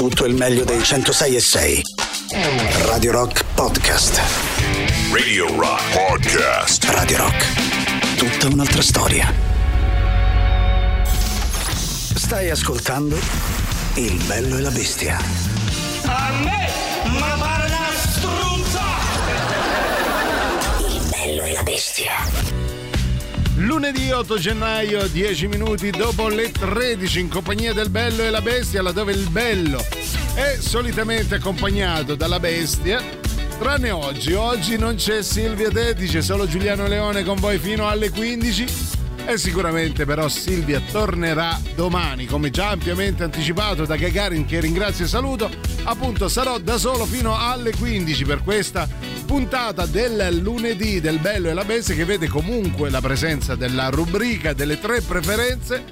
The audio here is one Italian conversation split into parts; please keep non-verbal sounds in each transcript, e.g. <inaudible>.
tutto il meglio dei 106 e 6. Radio Rock Podcast. Radio Rock Podcast. Radio Rock. Tutta un'altra storia. Stai ascoltando Il bello e la bestia. A me, ma pare una struzza! Il bello e la bestia. Lunedì 8 gennaio, 10 minuti dopo le 13 in compagnia del Bello e la Bestia, laddove il Bello è solitamente accompagnato dalla Bestia. Tranne oggi, oggi non c'è Silvia Tetti, c'è solo Giuliano Leone con voi fino alle 15 e sicuramente però Silvia tornerà domani, come già ampiamente anticipato da Gagarin che ringrazio e saluto. Appunto sarò da solo fino alle 15 per questa puntata del lunedì del Bello e la Bestia che vede comunque la presenza della rubrica delle tre preferenze.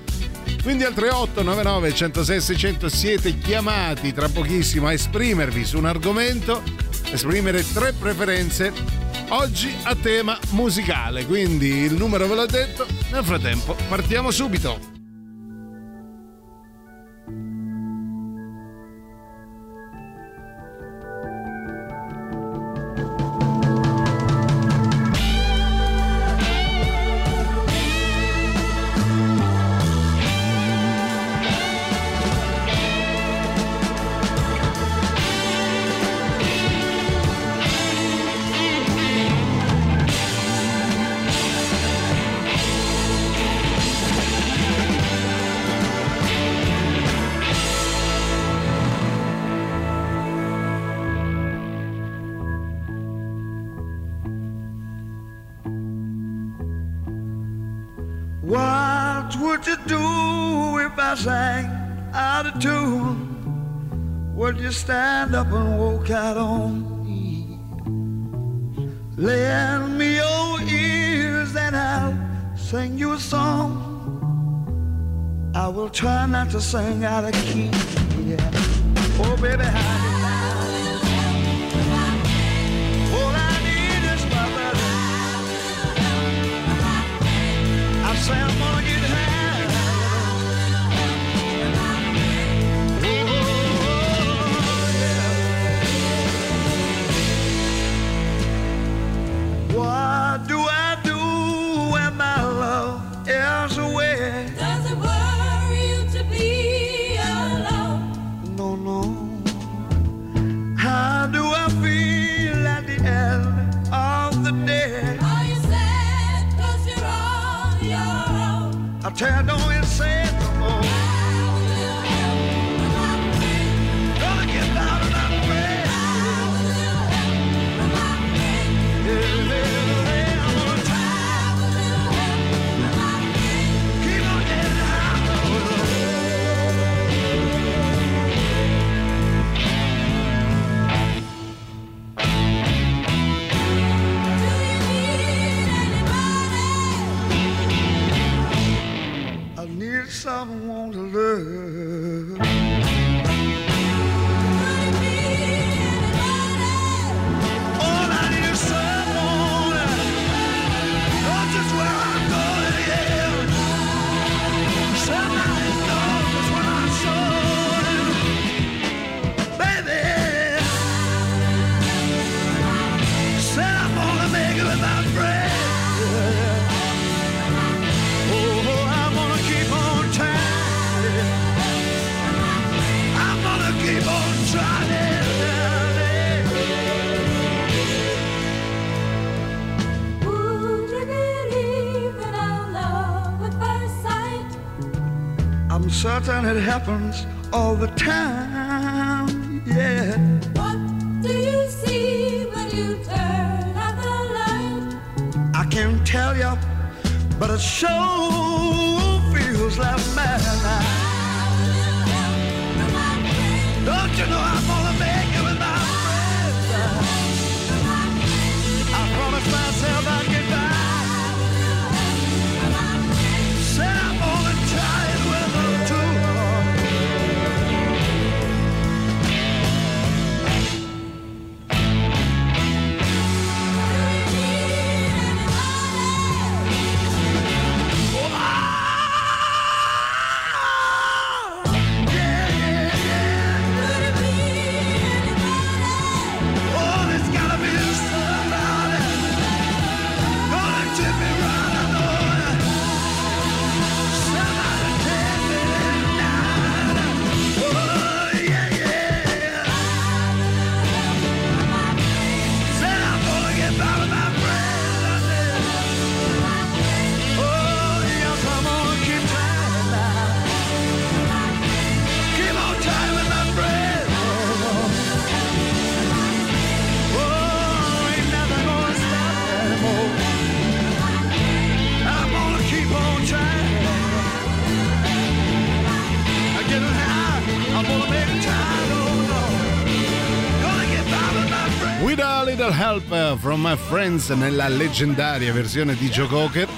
Quindi al 3899 106 600 siete chiamati tra pochissimo a esprimervi su un argomento, esprimere tre preferenze oggi a tema musicale. Quindi il numero ve l'ho detto, nel frattempo partiamo subito. essa aqui. Own? I tell you, don't you say it no more. Need someone to love. Certain it happens all the time. Yeah. What do you see when you turn out the light? I can't tell you, but it sure feels like madness. Help eh, from My Friends nella leggendaria versione di Joe Cocker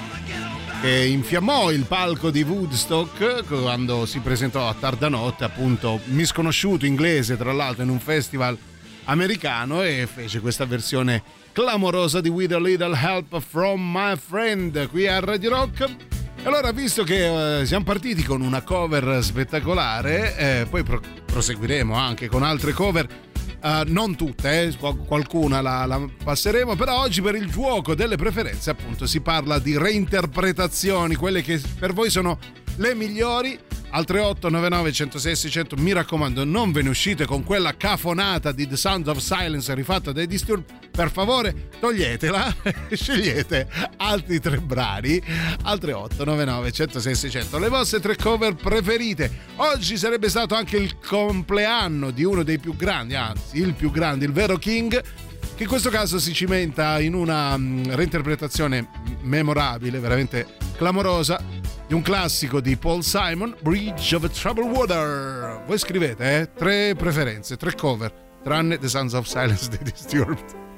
che infiammò il palco di Woodstock quando si presentò a tarda notte, appunto misconosciuto inglese tra l'altro in un festival americano e fece questa versione clamorosa di With a Little Help from My Friend qui a Radio Rock. Allora, visto che eh, siamo partiti con una cover spettacolare, eh, poi pro- proseguiremo anche con altre cover Uh, non tutte, eh, qualcuna la, la, passeremo, però oggi per il gioco delle preferenze appunto si parla di reinterpretazioni, quelle che per voi sono le migliori. Al 3899 106 600 mi raccomando non ve ne uscite con quella cafonata di The Sound of Silence rifatta dai Disturb. Per favore toglietela e <laughs> scegliete altri tre brani al 3899 106 600 le vostre tre cover preferite. Oggi sarebbe stato anche il compleanno di uno dei più grandi anzi il più grande il vero King che in questo caso si cimenta in una mm, reinterpretazione memorabile veramente clamorosa di un classico di Paul Simon, Bridge of Troubled Water. Voi scrivete, eh? Tre preferenze, tre cover, tranne The Sons of Silence dei Disturbed.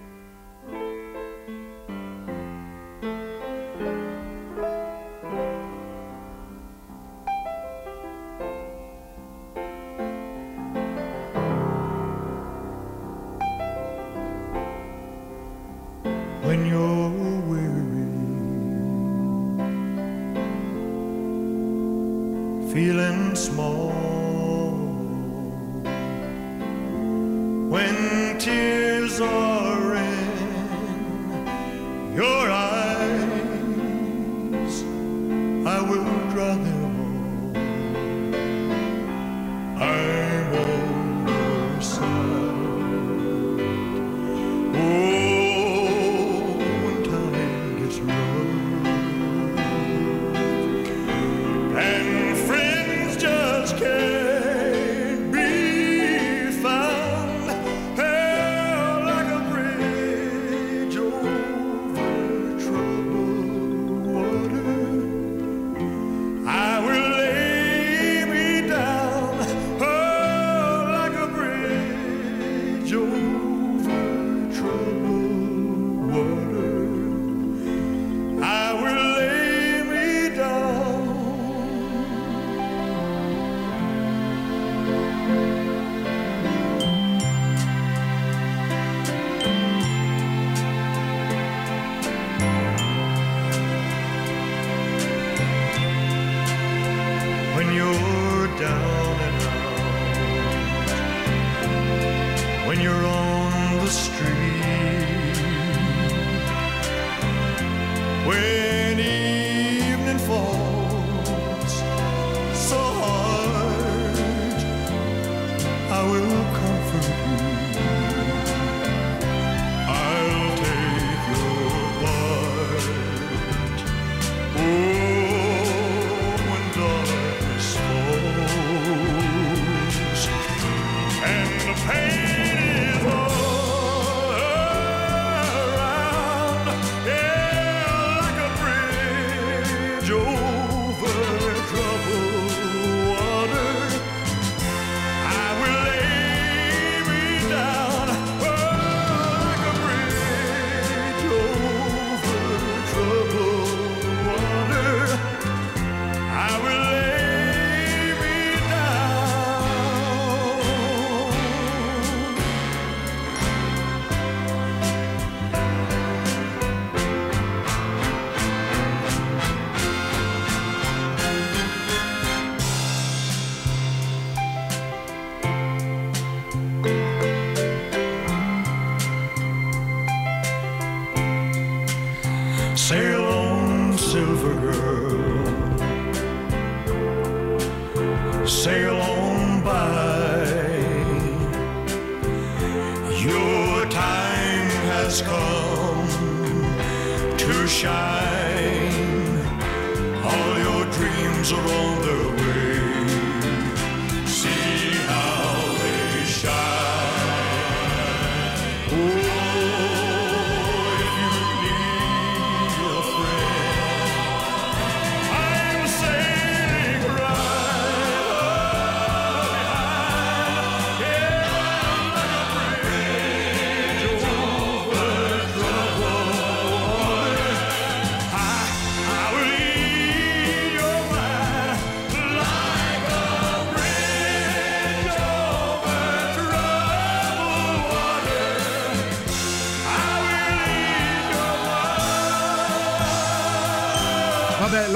The street,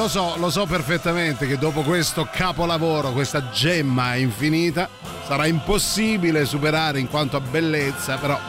lo so, lo so perfettamente che dopo questo capolavoro, questa gemma infinita, sarà impossibile superare in quanto a bellezza, però.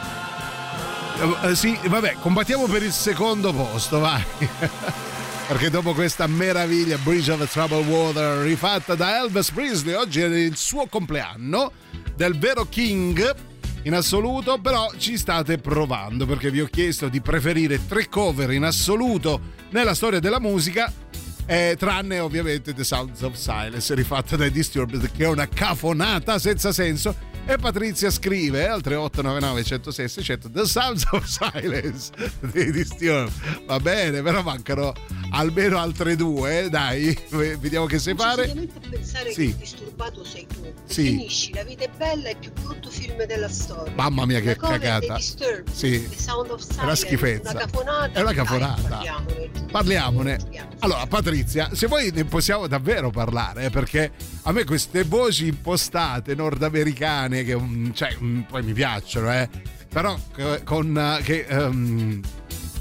eh, sì, vabbè, combattiamo per il secondo posto, vai. <laughs> Perché dopo questa meraviglia Bridge of Troubled Water rifatta da Elvis Presley, oggi è il suo compleanno del vero King in assoluto, però ci state provando perché vi ho chiesto di preferire tre cover in assoluto nella storia della musica. Eh, tranne ovviamente The Sounds of Silence rifatta dai Disturbed che è una cafonata senza senso. E Patrizia scrive al 3899 106 600 The Sounds of Silence dei Disturbed. Va bene però mancano almeno altre due eh, dai <laughs> vediamo che mette a pensare Sì. che disturbato sei tu. Sì. Finisci, la vita è bella, è il più brutto film della storia. Mamma mia, che cagata. Disturbed, Sì. The Sound of È una Silence, schifezza. Una cafonata. È una cafonata. Dai, parliamone. Parliamone. Parliamo. Allora, Patrizia, se vuoi ne possiamo davvero parlare, eh, perché a me queste voci impostate nordamericane, che mm, cioè, mm, poi mi piacciono, eh, però eh, con, che ehm,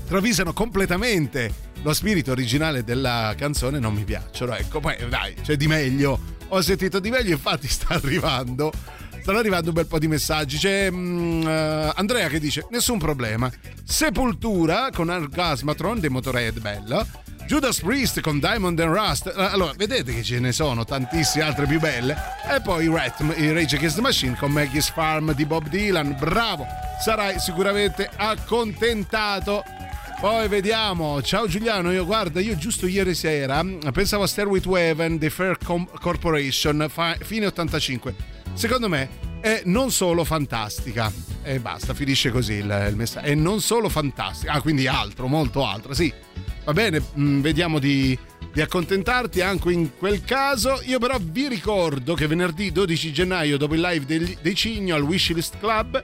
travisano completamente lo spirito originale della canzone, non mi piacciono. Ecco, poi dai, c'è di meglio. Ho sentito di meglio, infatti <laughs> sta arrivando. Stanno arrivando un bel po' di messaggi. C'è mm, eh, Andrea che dice: Nessun problema. Sepultura con Orgasmatron dei Motorhead, bella. Judas Priest con Diamond and Rust. Eh, Allora, vedete che ce ne sono tantissime altre più belle. E poi i Rat, i Rage Against the Machine con Maggie's Farm di Bob Dylan. Bravo! Sarai sicuramente accontentato. Poi vediamo, ciao Giuliano, io guarda, io giusto ieri sera pensavo a Stairway to Heaven, The Fair Com- Corporation, fa- fine 85. Secondo me è non solo fantastica, e basta, finisce così il, il messaggio, è non solo fantastica, ah quindi altro, molto altro, sì. Va bene, mm, vediamo di, di accontentarti anche in quel caso. Io però vi ricordo che venerdì 12 gennaio, dopo il live degli- dei Cigno al Wishlist Club,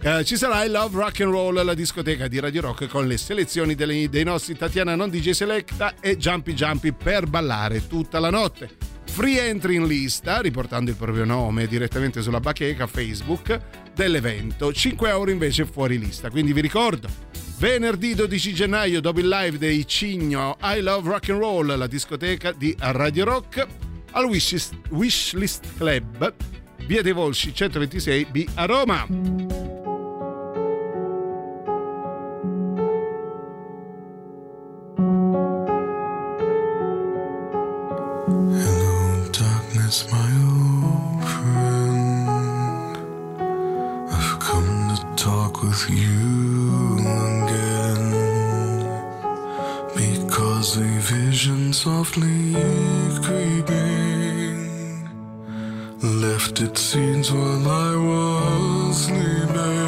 eh, ci sarà il Love Rock and Roll, la discoteca di Radio Rock con le selezioni delle- dei nostri Tatiana Non DJ Selecta e Jumpy Jumpy per ballare tutta la notte. Free entry in lista, riportando il proprio nome direttamente sulla bacheca Facebook dell'evento. 5 euro invece fuori lista. Quindi vi ricordo, venerdì 12 gennaio, dopo il live dei Cigno I Love Rock and Roll, la discoteca di Radio Rock, al Wishlist, Wishlist Club, via dei Volsci 126B a Roma. With you again. Because a vision softly creeping left its seeds while I was sleeping.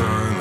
of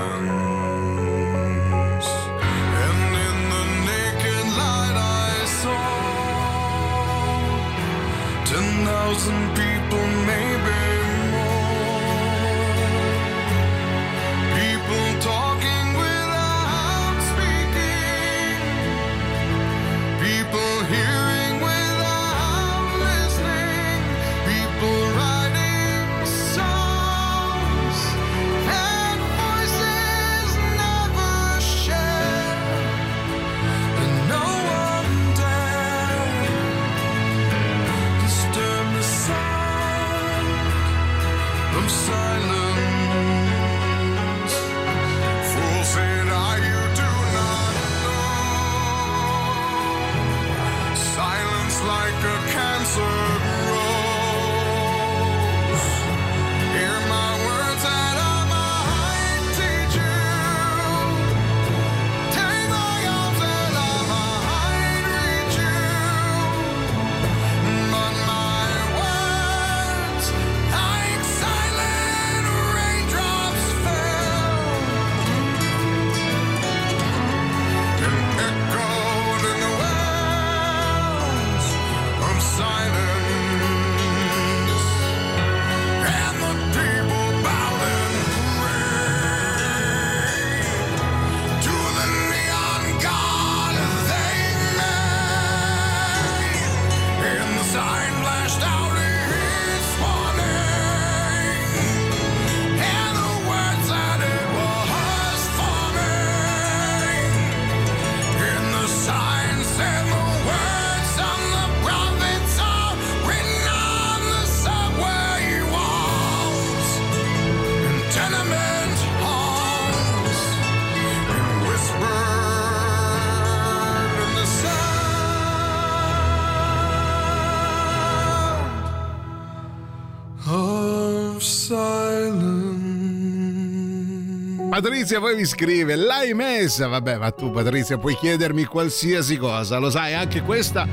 Patrizia poi mi scrive, l'hai messa? Vabbè, ma tu Patrizia puoi chiedermi qualsiasi cosa, lo sai, anche questa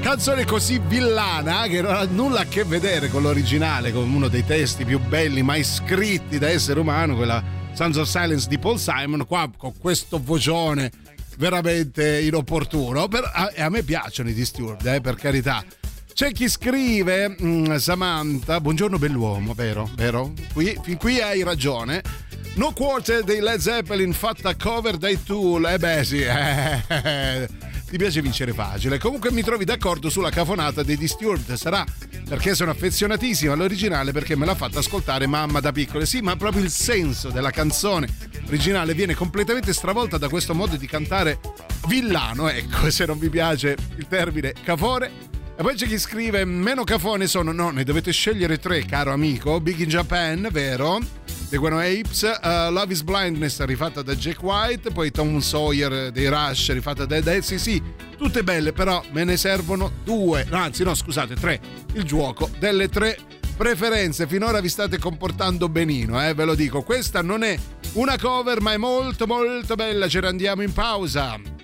canzone così villana che non ha nulla a che vedere con l'originale, con uno dei testi più belli mai scritti da essere umano, quella Sons of Silence di Paul Simon, qua con questo vocione veramente inopportuno, per- a, a me piacciono i Disturbed, eh, per carità. C'è chi scrive, mm, Samantha, buongiorno bell'uomo, vero? Vero? Qui, fin qui hai ragione. No Quarter dei Led Zeppelin fatta cover dai Tool. Eh beh sì, eh, ti piace vincere facile. Comunque mi trovi d'accordo sulla cafonata dei Disturbed. Sarà perché sono affezionatissima all'originale perché me l'ha fatta ascoltare mamma da piccole. Sì, ma proprio il senso della canzone originale viene completamente stravolta da questo modo di cantare villano. Ecco, se non vi piace il termine cafone, e poi c'è chi scrive: Meno cafone sono. No, ne dovete scegliere tre, caro amico. Big in Japan, vero? The Guano Apes. uh, Love is Blindness, rifatta da Jack White. Poi Tom Sawyer dei Rush, rifatta da Dead Sì, sì, tutte belle, però me ne servono due. No, anzi, no, scusate, tre. Il gioco delle tre preferenze. Finora vi state comportando benino, eh, ve lo dico. Questa non è una cover, ma è molto, molto bella. Ce ne andiamo in pausa.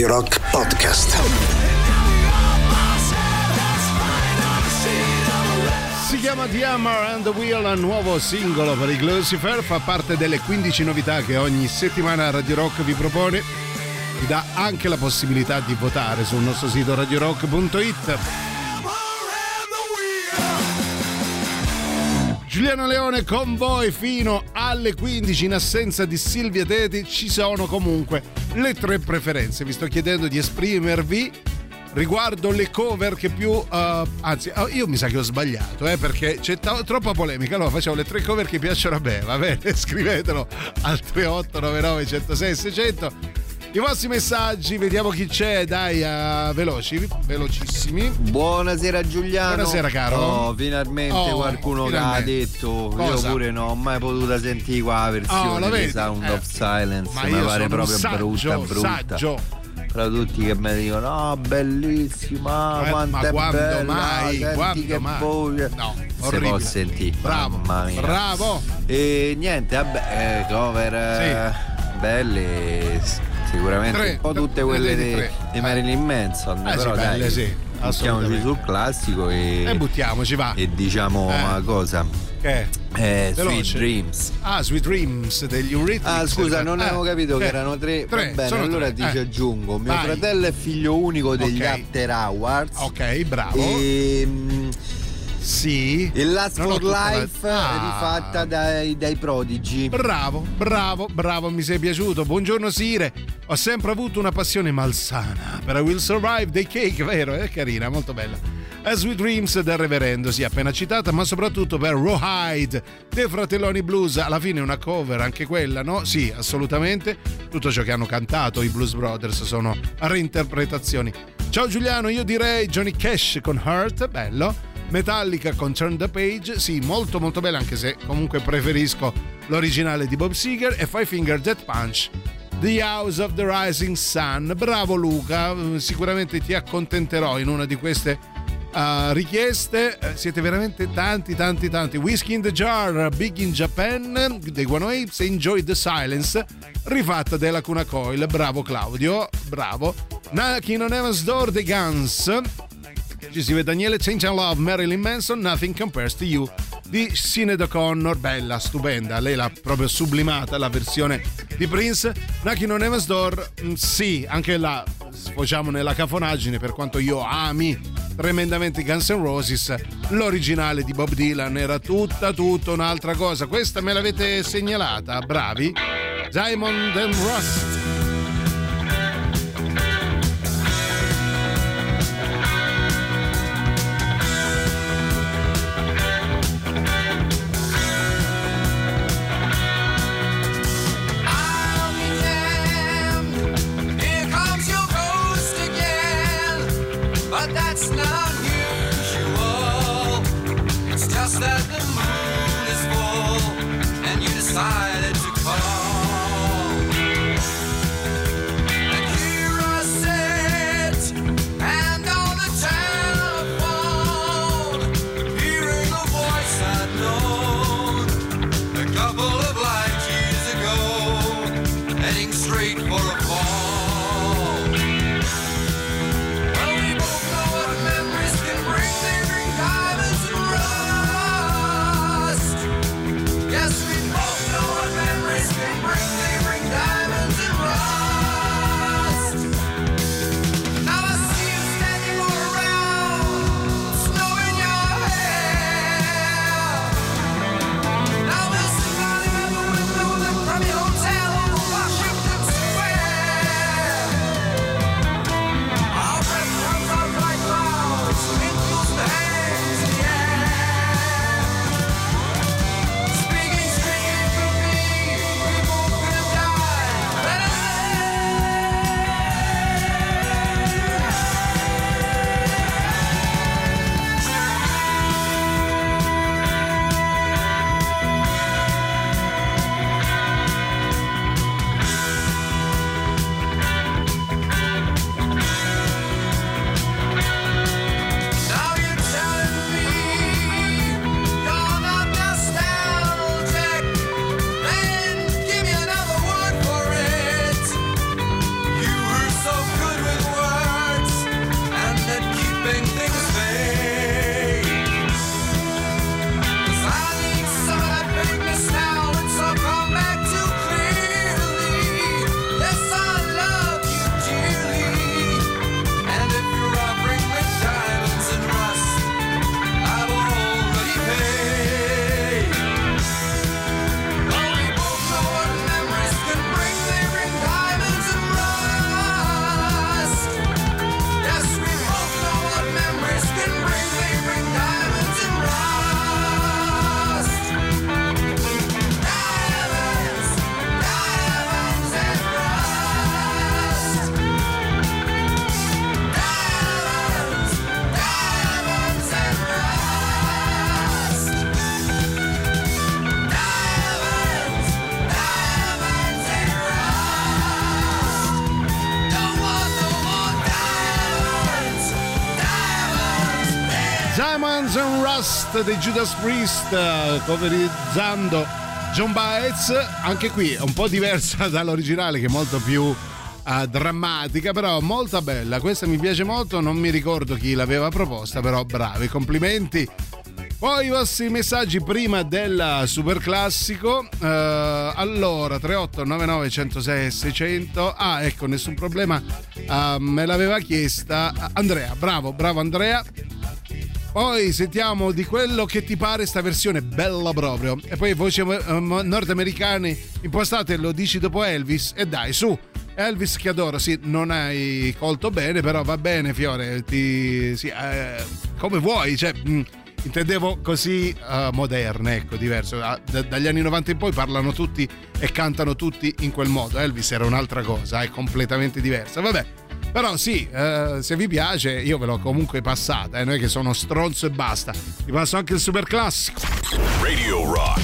Radio Rock Podcast. Si chiama The Hammer and the Wheel, un nuovo singolo per i Lucifer, fa parte delle 15 novità che ogni settimana Radio Rock vi propone. Vi dà anche la possibilità di votare sul nostro sito radiorock.it. Giuliano Leone con voi fino alle 15 in assenza di Silvia Teti ci sono comunque le tre preferenze. Vi sto chiedendo di esprimervi riguardo le cover che più uh, anzi uh, io mi sa che ho sbagliato eh, perché c'è t- troppa polemica. Allora facciamo le tre cover che piacciono a me va bene? <laughs> Scrivetelo al 3899 106 600 i vostri messaggi vediamo chi c'è dai uh, veloci velocissimi Buonasera Giuliano. Buonasera, caro. Oh, finalmente Oh, qualcuno finalmente. che ha detto. Cosa? Io pure non ho mai potuto sentire qua la Oh, versione la di? Sound Eh. of Silence. ma mi pare proprio saggio, brutta, brutta. saggio Però tutti che mi dicono: No, bellissima, Eh, quanto ma è quando bella, mai? senti Quando che mai? voce. No, Se orribile. può sentire. Bravo, mamma mia. bravo. E niente, vabbè, eh, cover eh, belle. Sicuramente Tre, un po' tutte quelle di, tre. di Marilyn Manson. Eh sì, però belle, dai, sì, buttiamoci sul classico e, e buttiamoci va e diciamo Eh. una cosa. che Eh, Veloce. Sweet Dreams. ah Sweet Dreams degli Eurythmics Ah, scusa, non Eh, avevo capito che eh, erano tre. tre, Va bene, allora tre, ti eh. ci aggiungo. Mio Vai. fratello è figlio unico degli Ok. After Hours. ok bravo E, mm, sì e Last for tutta la- Life Ah. rifatta dai, dai Prodigy. Bravo, bravo, bravo, mi sei piaciuto. Buongiorno Sire. Ho sempre avuto una passione malsana per I Will Survive dei Cake, vero? È carina, molto bella. A Sweet Dreams del Reverendo, sì, appena citata, ma soprattutto per Rawhide dei Fratelloni Blues. Alla fine è una cover anche quella, no? Sì, assolutamente. Tutto ciò che hanno cantato i Blues Brothers sono reinterpretazioni. Ciao Giuliano, io direi Johnny Cash con Hurt, bello. Metallica con Turn the Page, sì, molto molto bella, anche se comunque preferisco l'originale di Bob Seger e Five Finger Death Punch. The House of the Rising Sun. Bravo Luca, eh, sicuramente ti accontenterò in una di queste eh, richieste. Eh, siete veramente tanti, tanti, tanti. Whiskey in the Jar, Big in Japan, dei Guano Apes, Enjoy the Silence, rifatta della Cuna Coil. Bravo Claudio, bravo. Knocking on Heaven's Door, The Guns. Ci si vede Daniele Change and Love, Marilyn Manson, Nothing Compares to You di Sinead O'Connor, bella, stupenda, lei l'ha proprio sublimata la versione di Prince. Knocking on Heaven's Door, mm, sì, anche là sfociamo nella cafonaggine per quanto io ami tremendamente Guns N' Roses, l'originale di Bob Dylan era tutta, tutta un'altra cosa. Questa me l'avete segnalata, bravi. Diamond and Rust. Rust dei Judas Priest eh, coverizzando John Baez anche qui un po' diversa <laughs> dall'originale che è molto più eh, drammatica però molto bella questa mi piace molto non mi ricordo chi l'aveva proposta però bravi complimenti poi i vostri messaggi prima del super classico. Eh, allora, 3899 106 600. Ah, ecco, nessun problema. Ah, me l'aveva chiesta Andrea. Bravo, bravo Andrea. Poi sentiamo di quello che ti pare sta versione bella proprio. E poi voci eh, nordamericane impostate, lo dici dopo Elvis. E dai, su. Elvis che adoro, sì, non hai colto bene, però va bene, Fiore. Ti, sì, eh, come vuoi, cioè. mh, intendevo così eh, moderne, ecco, diverso. Ah, da- dagli anni 90 in poi parlano tutti e cantano tutti in quel modo. Elvis era un'altra cosa, è completamente diversa. Vabbè. Però sì, eh, se vi piace, io ve l'ho comunque passata, eh, non è che sono stronzo e basta. Vi passo anche il super classico. Radio Rock.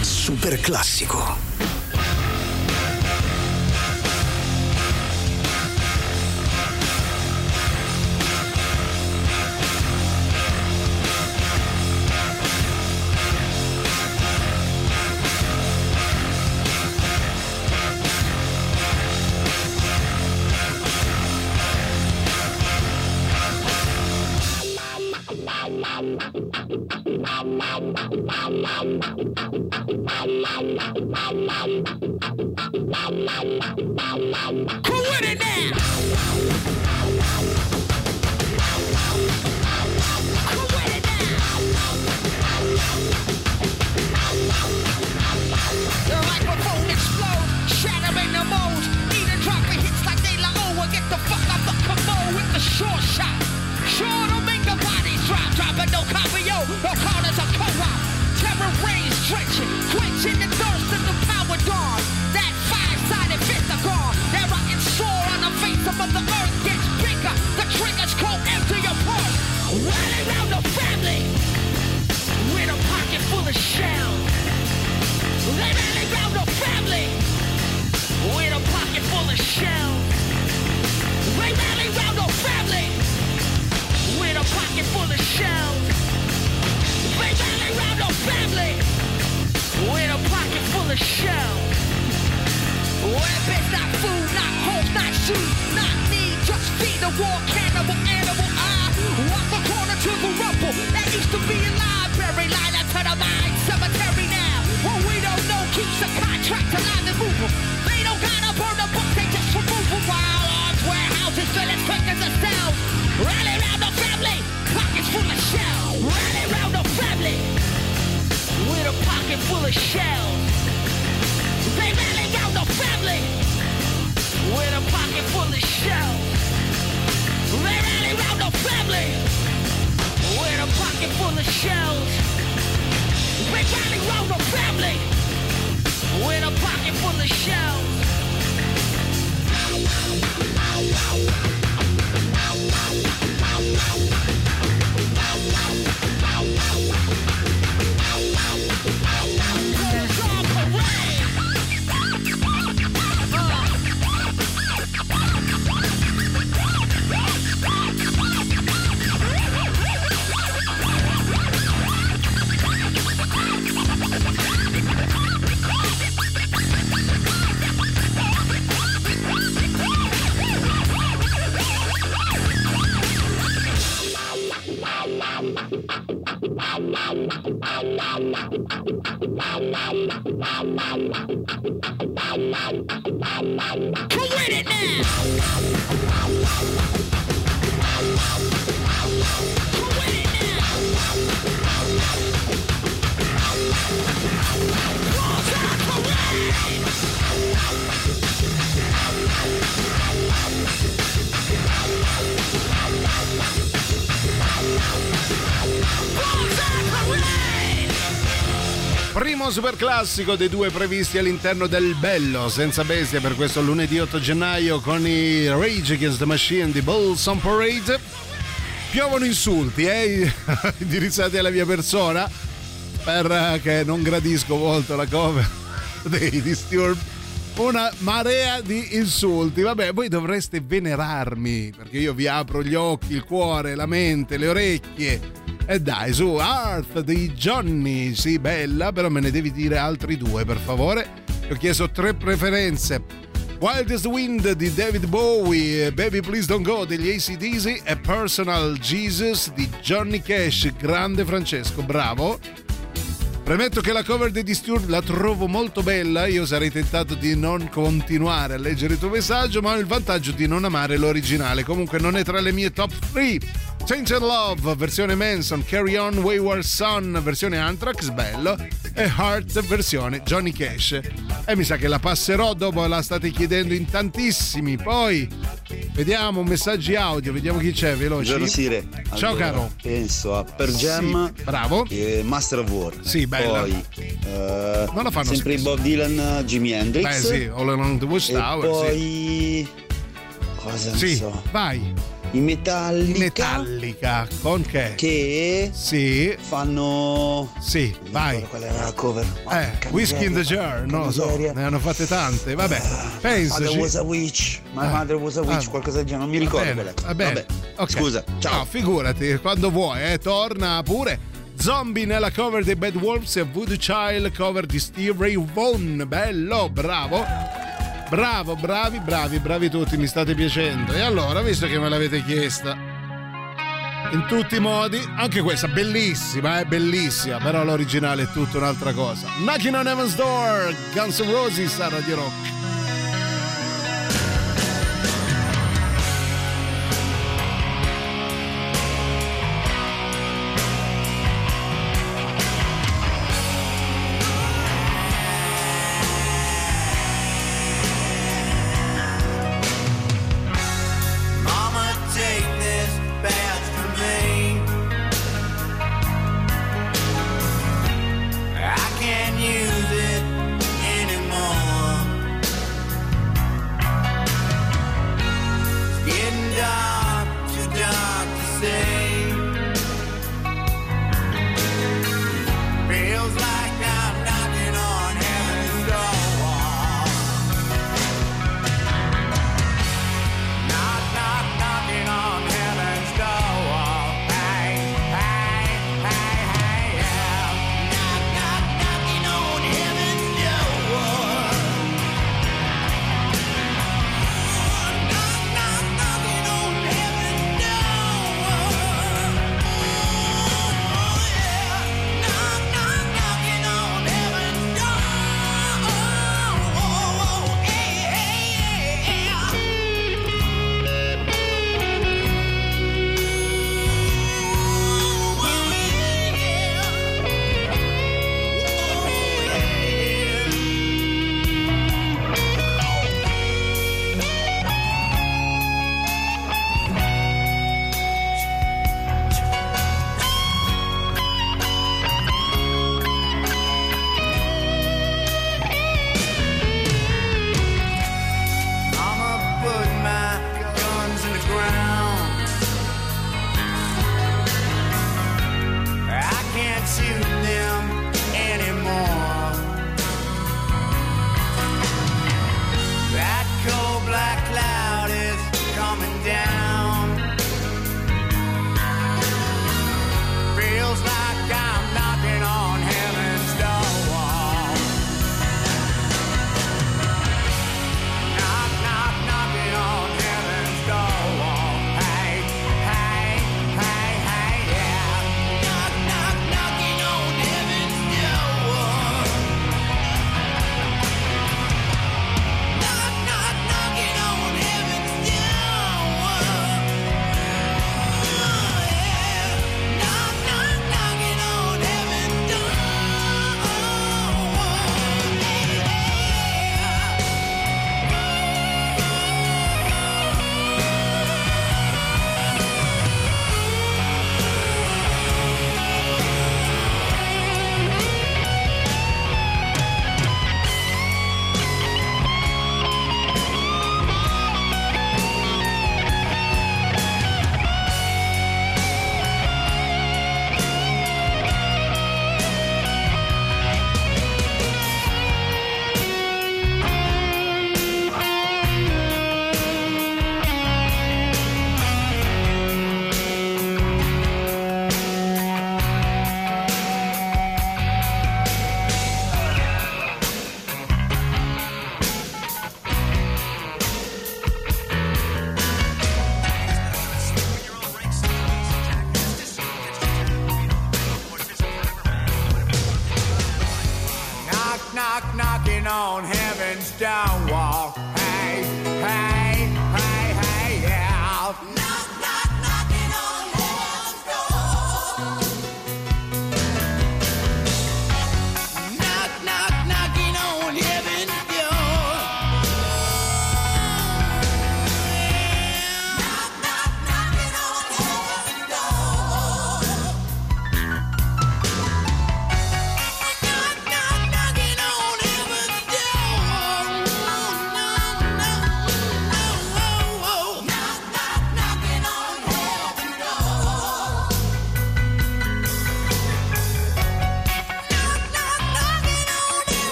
Super classico. Who pocket full of shells. Rally round the family with a pocket full of shells. Not food, not not shoes, not need, just feed war cannibal animal. I walk the corner to the rumble that used to be a library, to the cemetery now. We don't know keeps the contract. They don't gotta burn book, they just remove them while warehouses fill as quick as a. Rally full of shells. Rally round the family with a pocket full of shells. They rally round the family with a pocket full of shells. They rally round the family with a pocket full of shells. They rally round the family with a pocket classico dei due previsti all'interno del Bello, senza bestia per questo lunedì 8 gennaio con i Rage Against the Machine di Bulls on Parade. Piovono insulti, eh, <laughs> indirizzati alla mia persona, perché non gradisco molto la cover <laughs> dei Disturb. Una marea di insulti. Vabbè, voi dovreste venerarmi, perché io vi apro gli occhi, il cuore, la mente, le orecchie E dai, su Earth di Johnny, sì, bella, però me ne devi dire altri due, per favore. Ti ho chiesto tre preferenze. Wildest Wind di David Bowie, Baby Please Don't Go degli ACDC e Personal Jesus di Johnny Cash. Grande Francesco, bravo. Premetto che la cover di Disturbed la trovo molto bella, io sarei tentato di non continuare a leggere il tuo messaggio, ma ho il vantaggio di non amare l'originale, comunque non è tra le mie top 3. Tainted Love, versione Manson, Carry On Wayward Son, versione Anthrax, bello, e Heart, versione Johnny Cash. E mi sa che la passerò dopo, la state chiedendo in tantissimi. Poi vediamo messaggi audio, vediamo chi c'è, veloci. Buongiorno Sire. Ciao Allora, caro. Penso a Per Jam, Sì, bravo. e Master of War. Sì, bella. Poi eh, Non la fanno sempre i spesso. Bob Dylan, Jimi Hendrix. Beh sì, All Along the E Watchtower, sì. poi cosa ne Sì, so? vai. I Metallica Metallica, con che? che Sì, fanno sì, vai. qual era la cover? Eh, Porca Whiskey in the Jar, non lo so, ne hanno fatte tante, vabbè, My mother was pensaci. a witch. My Ah. mother was a witch, Ah. qualcosa del genere, non mi Va ricordo bene, qual è. va bene. Vabbè. Ok. Scusa, ciao. No, figurati, quando vuoi, eh, torna pure. Zombie nella cover dei Bad Wolves e Voodoo Child cover di Steve Ray Vaughan. Bello, bravo. Bravo, bravi, bravi, bravi tutti, mi state piacendo. E allora, visto che me l'avete chiesta in tutti i modi, anche questa bellissima, è bellissima, però l'originale è tutta un'altra cosa. Knocking on Heaven's Door, Guns N' Roses a Radio Rock.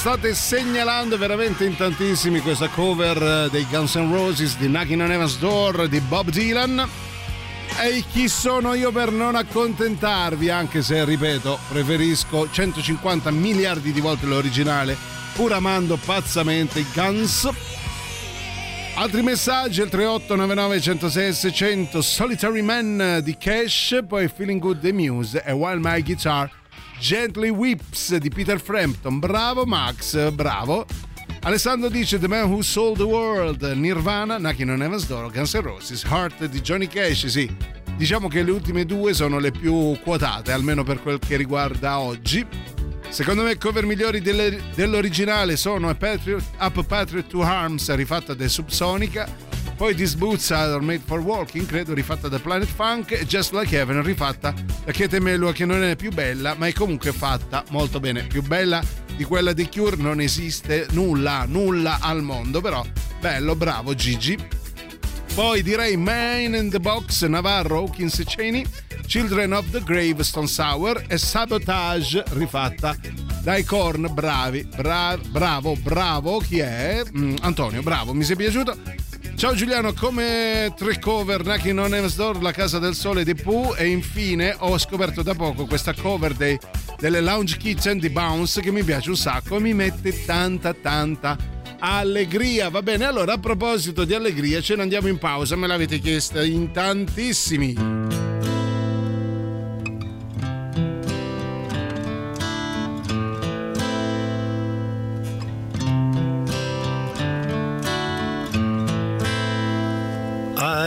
State segnalando veramente in tantissimi questa cover eh, dei Guns N' Roses di Knocking on Heaven's Door di Bob Dylan. E chi sono io per non accontentarvi, anche se, ripeto, preferisco 150 miliardi di volte l'originale, pur amando pazzamente Guns. Altri messaggi al 3899 106 600 Solitary Man di Cash, poi Feeling Good The Muse e While My Guitar Gently Whips di Peter Frampton. Bravo Max, bravo. Alessandro dice The Man Who Sold the World, Nirvana, Knocking on Heaven's Door, Guns N' Roses, Heart di Johnny Cash, sì. Diciamo che le ultime due sono le più quotate, almeno per quel che riguarda oggi. Secondo me cover migliori delle- dell'originale sono A Patriot, Up Patriot to Arms rifatta da Subsonica, poi These Boots Are Made for Walking, credo rifatta da Planet Funk e Just Like Heaven rifatta da Kate Melua che non è più bella ma è comunque fatta molto bene, più bella di quella di Cure non esiste nulla, nulla al mondo, però bello, bravo Gigi. Poi direi Man in the Box, Navarro, Hawkins e Cheney, Children of the Grave, Stone Sour e Sabotage rifatta dai Korn, bravi, bra- bravo, bravo, chi è? Mm, Antonio, bravo, mi sei piaciuto. Ciao Giuliano, come tre cover Knocking on Heaven's Door, La Casa del Sole di Pooh e infine ho scoperto da poco questa cover dei- delle Lounge Kitchen di Bounce che mi piace un sacco e mi mette tanta tanta allegria. Va bene, allora a proposito di allegria ce ne andiamo in pausa, me l'avete chiesta in tantissimi.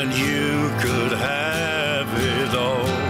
And you could have it all.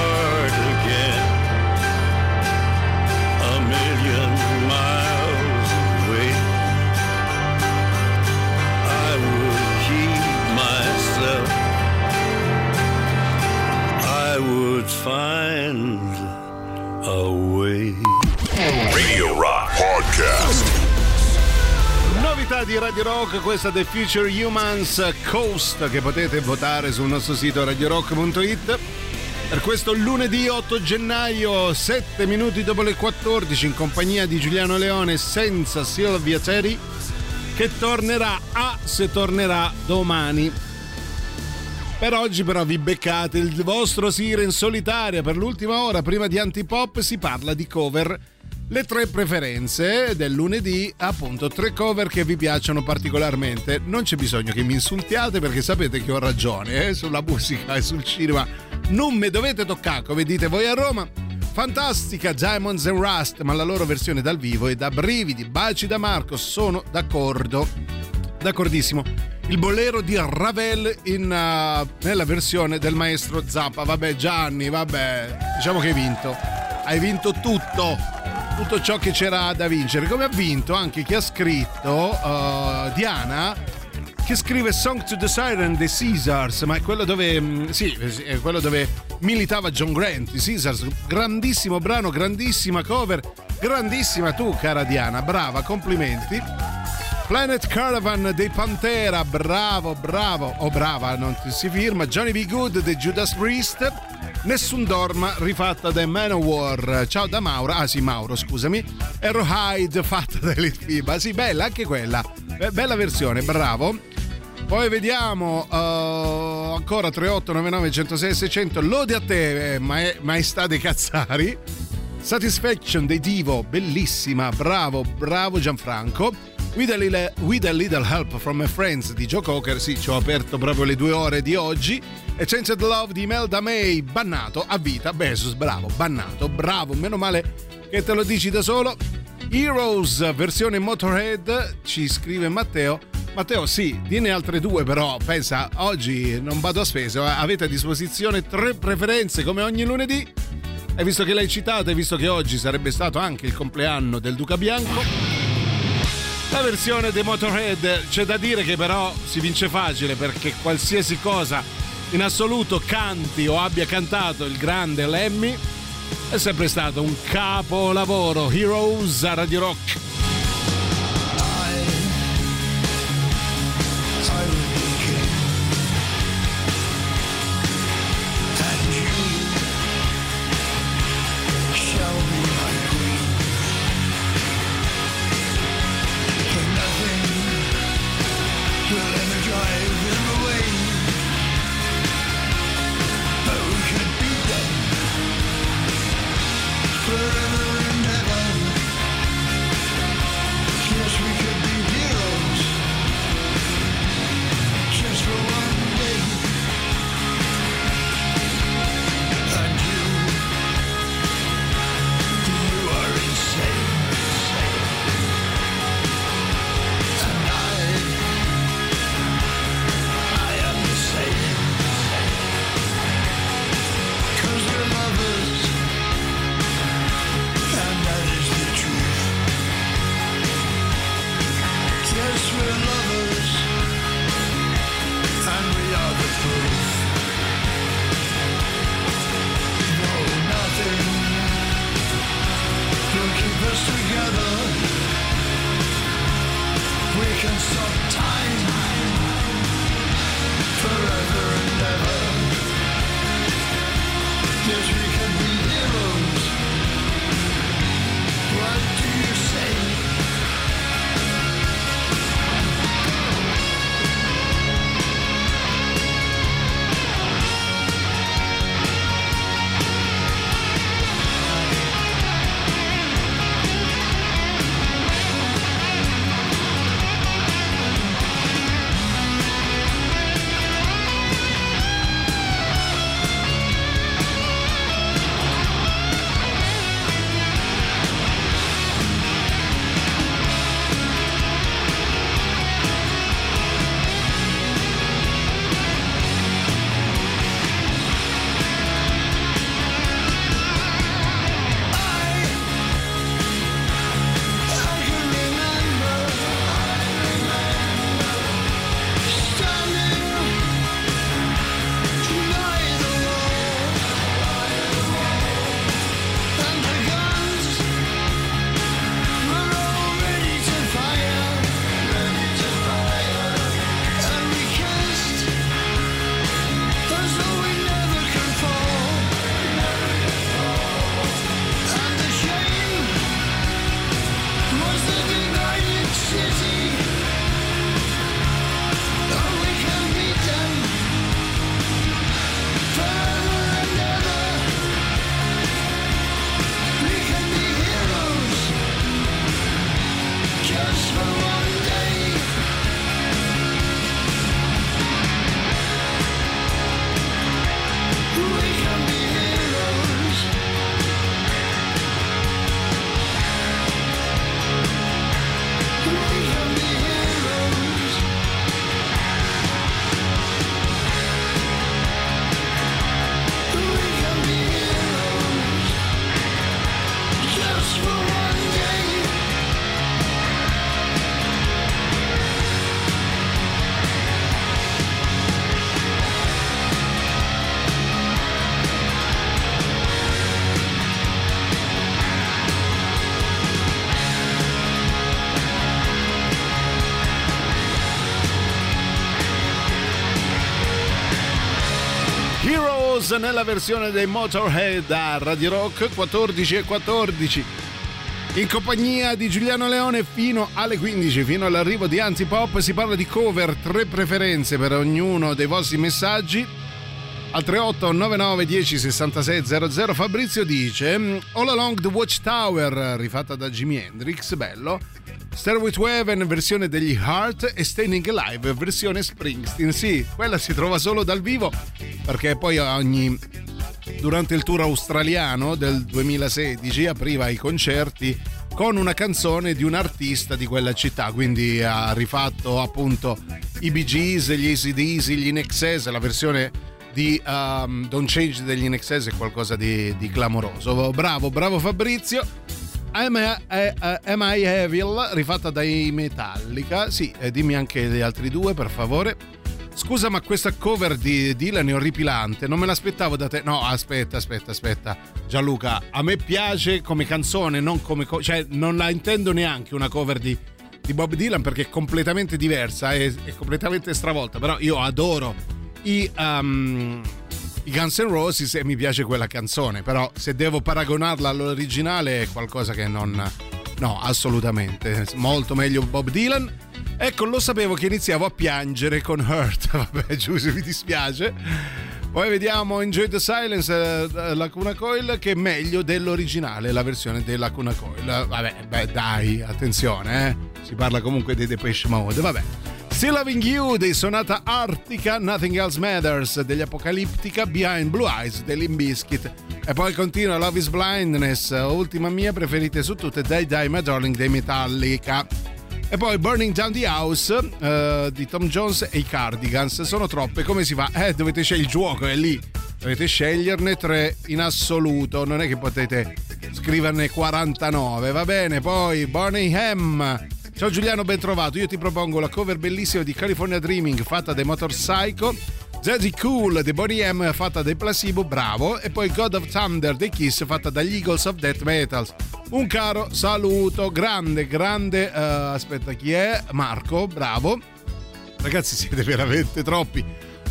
Radio Rock Podcast. Novità di Radio Rock, questa The Future Humans Coast che potete votare sul nostro sito radiorock.it. Per questo lunedì 8 gennaio, 7 minuti dopo le 14, in compagnia di Giuliano Leone senza Silvia Teri, che tornerà a se tornerà domani. Per oggi però vi beccate il vostro Siren solitaria per l'ultima ora, prima di Antipop si parla di cover. Le tre preferenze del lunedì, appunto, tre cover che vi piacciono particolarmente. Non c'è bisogno che mi insultiate perché sapete che ho ragione eh, sulla musica e sul cinema. Non mi dovete toccare, come dite voi a Roma. Fantastica Diamonds and Rust, ma la loro versione dal vivo è da brividi, baci da Marco, sono d'accordo. D'accordissimo. Il bolero di Ravel in, uh, nella versione del maestro Zappa. Vabbè, Gianni, vabbè, diciamo che hai vinto. Hai vinto tutto, tutto ciò che c'era da vincere. Come ha vinto anche chi ha scritto uh, Diana, che scrive Song to the Siren dei Caesars, ma è quello dove, mm, sì, è quello dove militava John Grant. I Caesars, grandissimo brano, grandissima cover, grandissima tu, cara Diana, brava, complimenti. Planet Caravan dei Pantera, bravo, bravo, o brava, non si firma. Johnny B. Good dei Judas Priest. Nessun Dorma rifatta da Manowar. Ciao da Mauro. Ah sì, Mauro, scusami. Arrow Hyde <laughs> fatta da Elite FIBA. Sì, bella anche quella. Be- bella versione, bravo. Poi vediamo uh, ancora 3899 106 600. Lode a te, eh, ma- maestà dei cazzari. Satisfaction dei Divo, bellissima, bravo, bravo Gianfranco. With a, little, with a Little Help from My Friends di Joe Cocker, sì, ci ho aperto proprio le due ore di oggi. E Changed Love di Melda May, bannato a vita. Bezos, bravo, bannato, bravo, meno male che te lo dici da solo. Heroes, versione Motorhead, ci scrive Matteo. Matteo, sì, tiene altre due, però pensa, oggi non vado a spese, avete a disposizione tre preferenze come ogni lunedì. E visto che l'hai citata e visto che oggi sarebbe stato anche il compleanno del Duca Bianco, la versione dei Motorhead c'è da dire che però si vince facile perché qualsiasi cosa in assoluto canti o abbia cantato il grande Lemmy è sempre stato un capolavoro. Heroes a Radio Rock. Nella versione dei Motorhead a Radio Rock 14 e 14. In compagnia di Giuliano Leone fino alle 15, fino all'arrivo di Antipop, si parla di cover, tre preferenze per ognuno dei vostri messaggi. Al 38 99 10 66 00 Fabrizio dice All Along the Watchtower rifatta da Jimi Hendrix, bello. Stairway to Heaven versione degli Heart e Standing Alive versione Springsteen. Sì, quella si trova solo dal vivo perché poi ogni durante il tour australiano del 2016 apriva i concerti con una canzone di un artista di quella città, quindi ha rifatto appunto i Bee Gees, gli ACDC, gli Inexes, la versione di um, Don't Change degli Inexes è qualcosa di, di clamoroso. Bravo, bravo Fabrizio. Am I, eh, Am I Evil, rifatta dai Metallica. Sì, eh, dimmi anche gli altri due, per favore. Scusa, ma questa cover di Dylan è orripilante. Non me l'aspettavo da te. No, aspetta, aspetta, aspetta. Gianluca, a me piace come canzone, non come. Co- cioè, non la intendo neanche una cover di, di Bob Dylan perché è completamente diversa, è, è completamente stravolta. Però io adoro i. Um, i Guns N' Roses e mi piace quella canzone, però se devo paragonarla all'originale è qualcosa che non... No, assolutamente. Molto meglio Bob Dylan. Ecco, lo sapevo che iniziavo a piangere con Hurt. <laughs> Vabbè, Giuse, mi dispiace. Poi vediamo Enjoy the Silence, eh, la Cuna Coil, che è meglio dell'originale, la versione della Cuna Coil. Vabbè, beh, dai, attenzione, eh. Si parla comunque dei Depeche Mode, vabbè. Still Loving You dei Sonata Artica, Nothing Else Matters degli Apocalyptica, Behind Blue Eyes dell'Imbiskit. E poi continua Love is Blindness, ultima mia preferite su tutte, Die Die My Darling dei Metallica. E poi Burning Down the House uh, di Tom Jones e i Cardigans. Sono troppe, come si fa? Eh, dovete scegliere il gioco, è lì. Dovete sceglierne tre in assoluto, non è che potete scriverne 49, va bene? Poi Birmingham. Ciao Giuliano, ben trovato. Io ti propongo la cover bellissima di California Dreaming fatta dai Motorcycle. Jazzy Cool dei Boney M fatta dai Placebo, bravo. E poi God of Thunder dei Kiss fatta dagli Eagles of Death Metals. Un caro saluto, grande, grande. Uh, aspetta, chi è? Marco, bravo. Ragazzi, siete veramente troppi.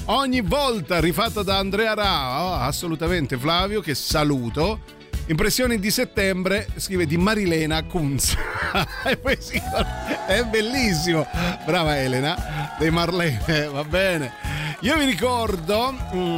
Ogni volta rifatta da Andrea Ra, oh, assolutamente Flavio, che saluto. Impressioni di settembre, scrive di Marilena Kunz. <laughs> è bellissimo. Brava Elena, dei Marlene, <laughs> va bene. Io vi ricordo uh,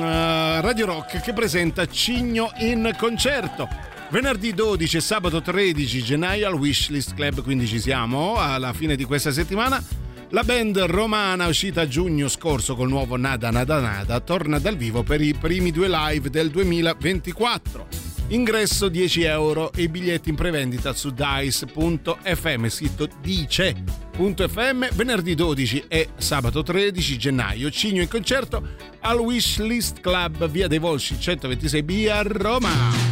Radio Rock che presenta Cigno in concerto. Venerdì 12 e sabato 13 gennaio al Wishlist Club, quindi ci siamo alla fine di questa settimana. La band romana uscita giugno scorso col nuovo Nada Nada Nada torna dal vivo per i primi due live del 2024. Ingresso 10 euro e biglietti in prevendita su dice.fm, scritto dice.fm, venerdì 12 e sabato 13 gennaio. Cigno in concerto al Wishlist Club, via dei Volsci 126B a Roma.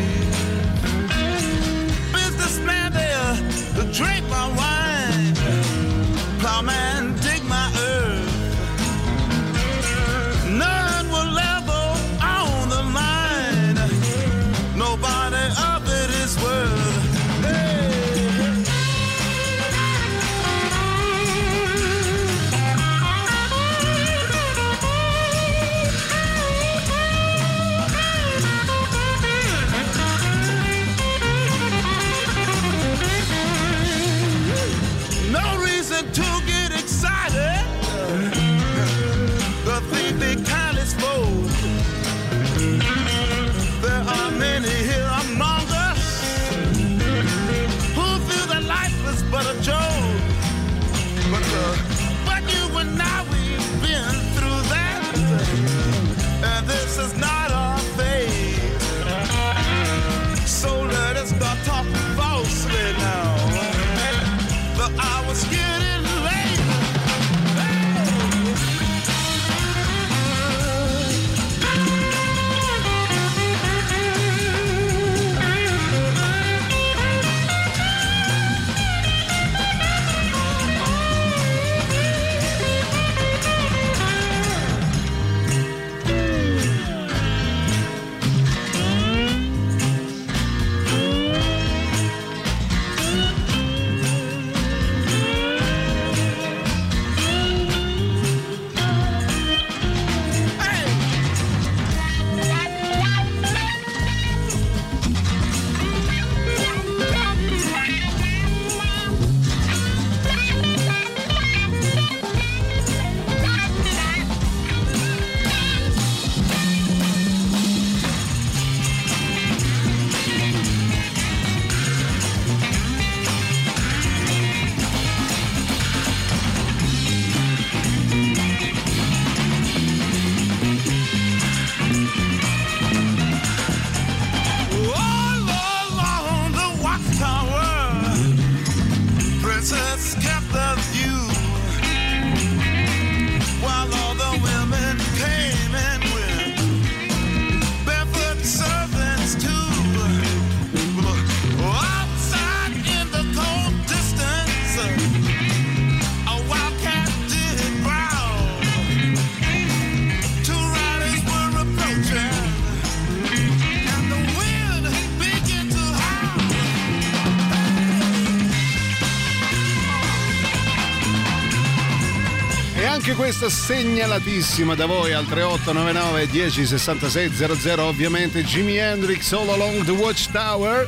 Anche questa segnalatissima da voi al 3899 1066 00 ovviamente Jimi Hendrix All Along the Watchtower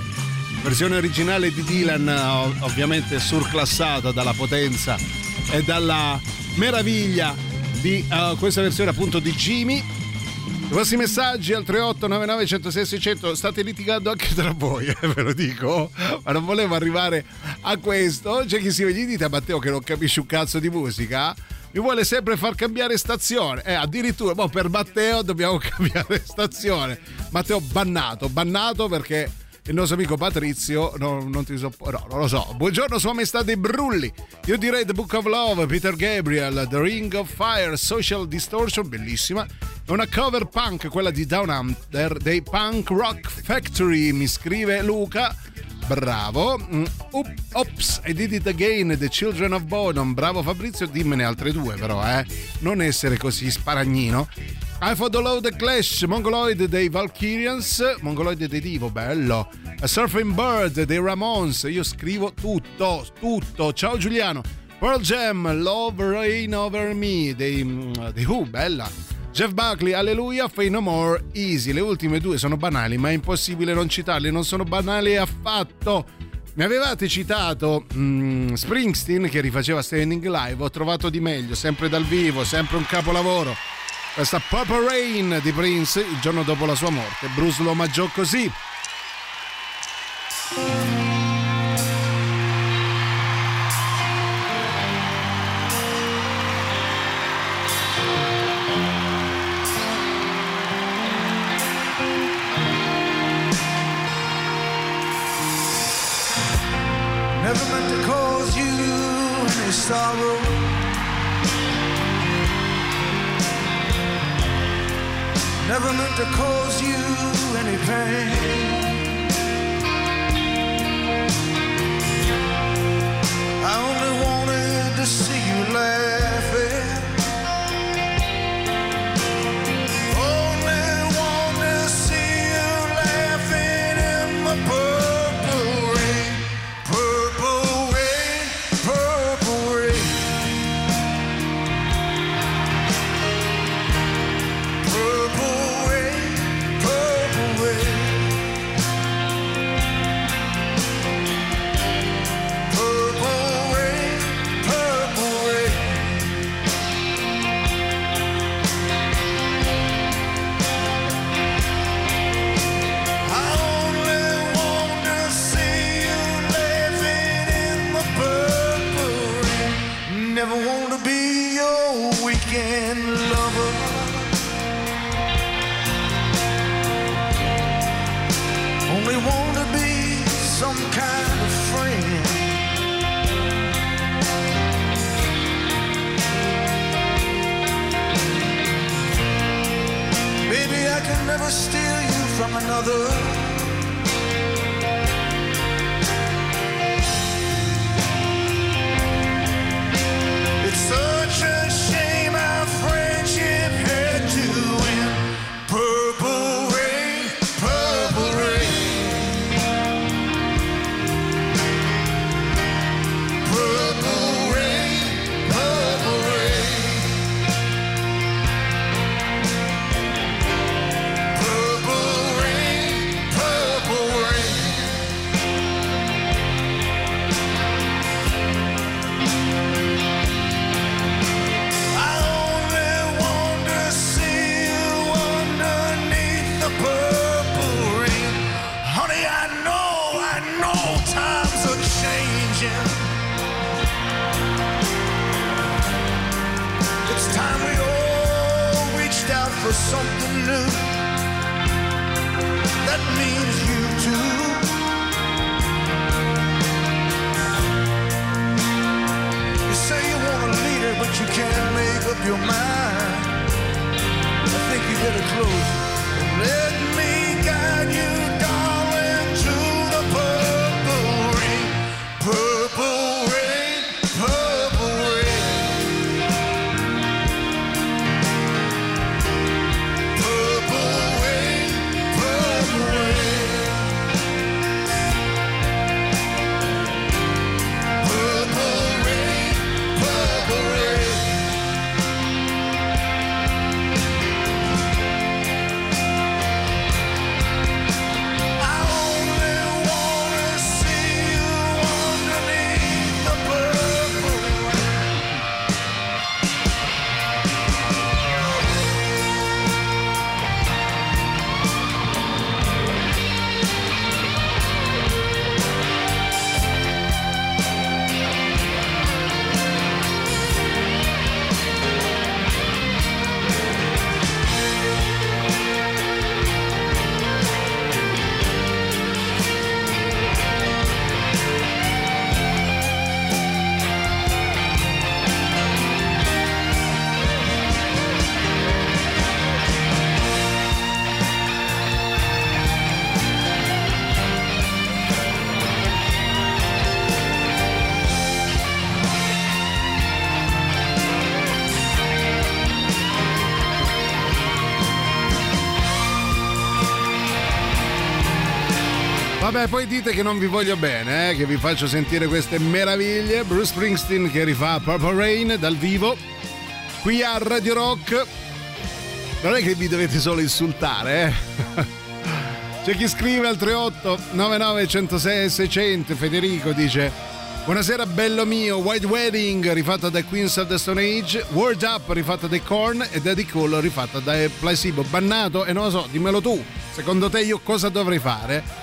versione originale di Dylan ov- ovviamente surclassata dalla potenza e dalla meraviglia di eh, questa versione appunto di Jimmy i vostri messaggi al 3899 106 600 state litigando anche tra voi, <laughs> eh, ve lo dico, ma non volevo arrivare a questo. C'è chi si vede, dite a Matteo che non capisce un cazzo di musica, mi vuole sempre far cambiare stazione. Eh, addirittura, boh, per Matteo dobbiamo <laughs> cambiare stazione. Matteo bannato, bannato perché il nostro amico Patrizio non, non ti sopporta. No, non lo so. Buongiorno, Sua Maestà dei Brulli. Io direi The Book of Love, Peter Gabriel, The Ring of Fire, Social Distortion, bellissima. È una cover punk, quella di Down Under dei Punk Rock Factory, mi scrive Luca. Bravo. Mm, Ops, I did it again, The Children of Bodom. Bravo Fabrizio, dimmene altre due però, eh. Non essere così sparagnino. I Follow the Clash, Mongoloid dei Valkyrians, Mongoloid dei Divo, bello. A Surfing Bird dei Ramones, io scrivo tutto, tutto. Ciao Giuliano. Pearl Jam, Love Rain Over Me dei, mm, dei Who, bella. Jeff Buckley, Alleluia, Fay No More, Easy. Le ultime due sono banali, ma è impossibile non citarle, non sono banali affatto. Mi avevate citato mm, Springsteen che rifaceva Standing Live, ho trovato di meglio, sempre dal vivo, sempre un capolavoro. Questa Purple Rain di Prince il giorno dopo la sua morte. Bruce lo omaggiò così. Vabbè, poi dite che non vi voglio bene, eh, che vi faccio sentire queste meraviglie. Bruce Springsteen che rifà Purple Rain dal vivo. Qui a Radio Rock. Non è che vi dovete solo insultare, eh. <laughs> C'è chi scrive al 38 99 106 600. Federico dice: Buonasera, bello mio. White Wedding rifatta da Queens of the Stone Age. Word Up rifatta dai Korn. E Daddy Cool rifatta dai Placebo. Bannato e non lo so, dimmelo tu. Secondo te io cosa dovrei fare?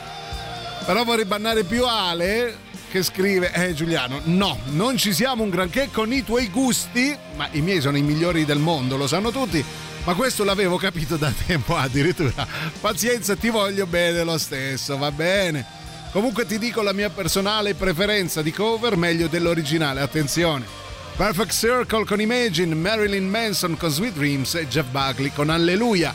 Però vorrei bannare più Ale che scrive: Eh Giuliano, no, non ci siamo un granché con i tuoi gusti, ma i miei sono i migliori del mondo, lo sanno tutti. Ma questo l'avevo capito da tempo addirittura. Pazienza, ti voglio bene lo stesso, va bene. Comunque ti dico la mia personale preferenza di cover meglio dell'originale, attenzione. Perfect Circle con Imagine, Marilyn Manson con Sweet Dreams e Jeff Buckley con Alleluia.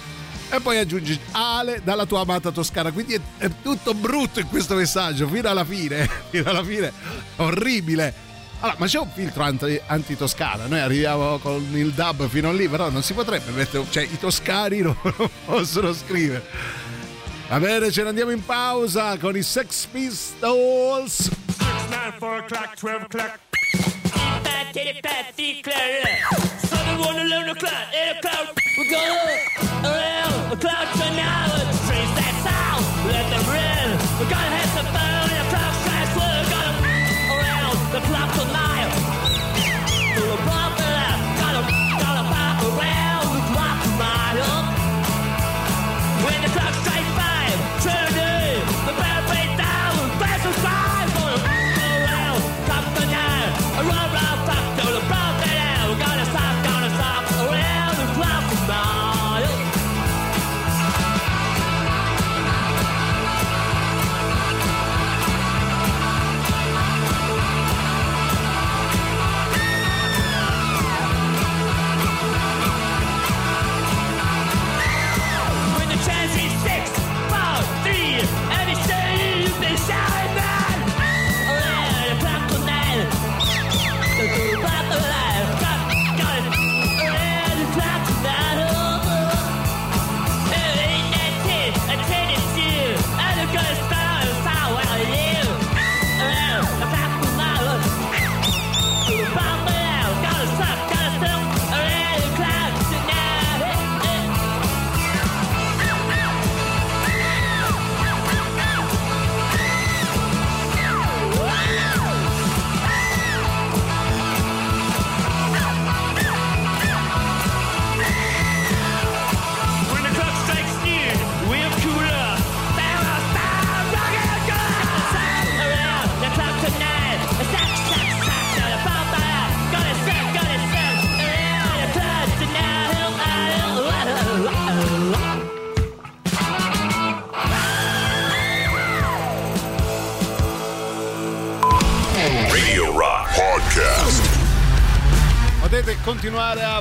E poi aggiungi Ale dalla tua amata Toscana. Quindi è, è tutto brutto in questo messaggio, fino alla fine. <laughs> Fino alla fine. Orribile. Allora, ma c'è un filtro anti- anti-toscana, noi arriviamo con il dub fino lì, però non si potrebbe mettere, cioè i toscani non, <laughs> non possono scrivere. Va bene, ce ne andiamo in pausa con i Sex Pistols. 9, 4 o'clock, 12 o'clock. Fat titty, fat feet, clear. Seven, one, eleven o'clock, eight o'clock. We're going around the clock tonight. Let's trace that sound, let them ring. We're gonna have some fun in the clock strikes. We're gonna around the clock tonight. We're gonna gonna gonna pop around the clock tonight. When the clock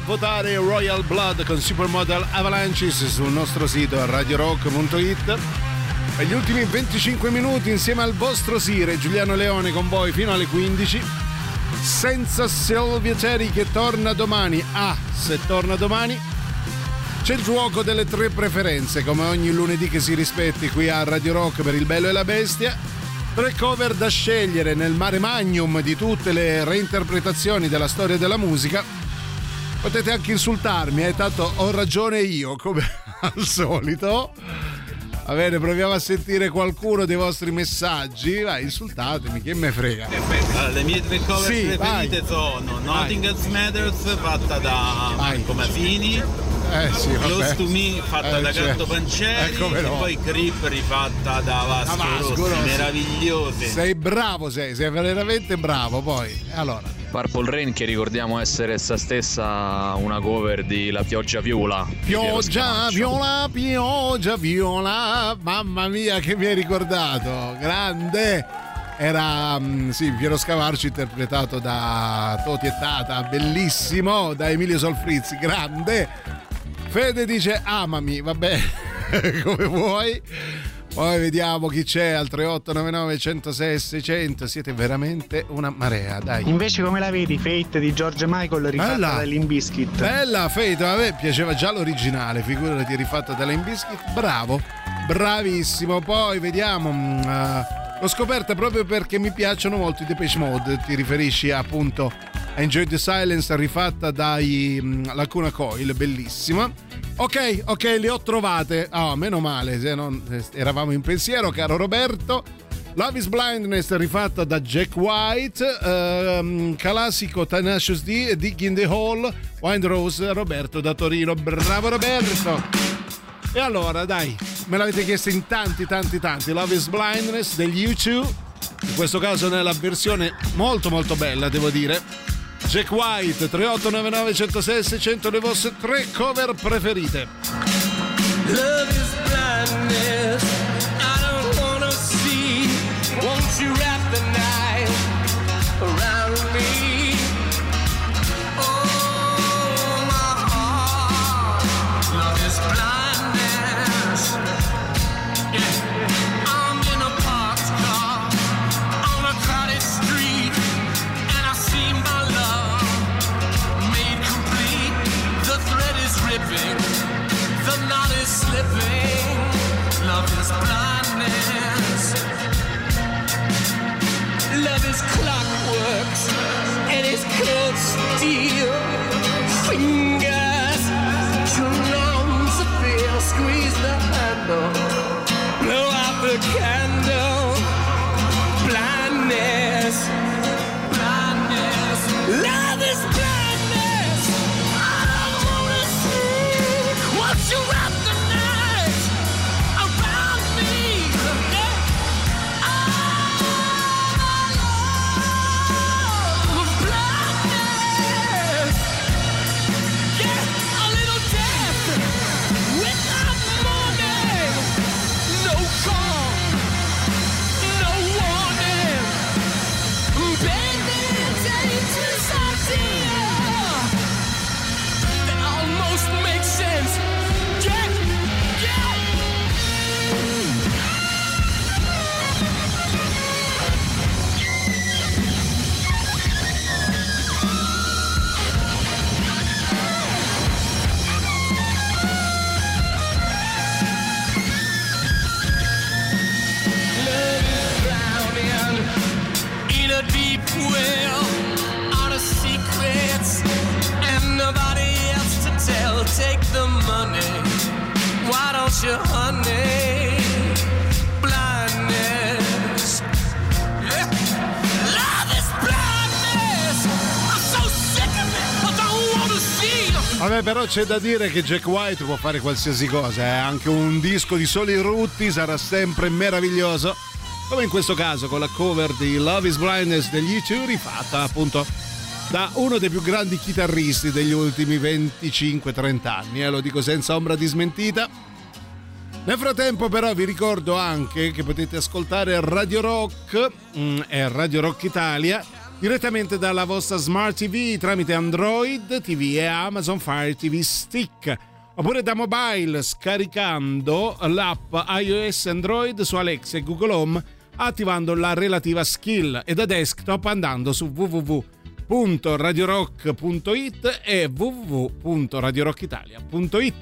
votare Royal Blood con Supermodel Avalanches sul nostro sito radiorock.it. Per gli ultimi 25 minuti insieme al vostro Sire Giuliano Leone con voi fino alle 15. Senza Silvia Ceri che torna domani. Ah, se torna domani. C'è il gioco delle tre preferenze, come ogni lunedì che si rispetti qui a Radio Rock per il bello e la bestia. Tre cover da scegliere nel mare magnum di tutte le reinterpretazioni della storia della musica. Potete anche insultarmi, eh, tanto ho ragione io, come <laughs> al solito. Va bene, proviamo a sentire qualcuno dei vostri messaggi. Vai, insultatemi, che me frega. Allora, le mie tre cover Sì, preferite sono Nothing Else Matters fatta da Marco Masini Eh sì. Close to Me fatta Eh, da certo. Gatto Pancieri Eh, no. e poi Creep rifatta da Vasco, Da Vasco Rossi, Rossi. meravigliose Sei bravo, sei, sei veramente bravo. Poi, allora, Purple Rain che ricordiamo essere essa stessa una cover di La pioggia viola. pioggia viola, pioggia viola. Mamma mia, che mi hai ricordato, grande. Era mm, sì, Piero Scavarci interpretato da Toti e Tata, bellissimo, da Emilio Solfrizzi, grande. Fede dice amami, vabbè, <laughs> come vuoi. Poi vediamo chi c'è al 3899 106 600. Siete veramente una marea, dai. Invece come la vedi Fate di George Michael rifatta Bella. da Limbiskit? Bella Fate, a me piaceva già l'originale, figurati rifatta da Limp Bizkit. Bravo, Bravissimo. Poi vediamo. eh, l'ho scoperta proprio perché mi piacciono molto i Depeche Mode. Ti riferisci appunto a Enjoy the Silence rifatta dai mm, Lacuna Coil, bellissima. Ok, ok, le ho trovate. Ah, meno male, se non eravamo in pensiero, caro Roberto. Love is Blindness rifatta da Jack White, ehm, classico Tenacious D, Dig in the Hole, Wind Rose, Roberto da Torino. Bravo Roberto! E allora, dai, me l'avete chiesto in tanti, tanti, tanti. Love is Blindness degli U2, in questo caso nella versione molto, molto bella, devo dire. Jack White, 3899 106 600, le vostre tre cover preferite. Love is blindness. Vabbè, però c'è da dire che Jack White può fare qualsiasi cosa, eh. anche un disco di soli rutti sarà sempre meraviglioso. Come in questo caso con la cover di Love is Blindness degli U2 rifatta appunto da uno dei più grandi chitarristi degli ultimi 25-30 anni, eh, lo dico senza ombra di smentita. Nel frattempo però vi ricordo anche che potete ascoltare Radio Rock mm, e Radio Rock Italia direttamente dalla vostra Smart TV tramite Android TV e Amazon Fire TV Stick oppure da mobile scaricando l'app iOS Android su Alexa e Google Home attivando la relativa skill e da desktop andando su www.radiorock.it e www.radiorockitalia.it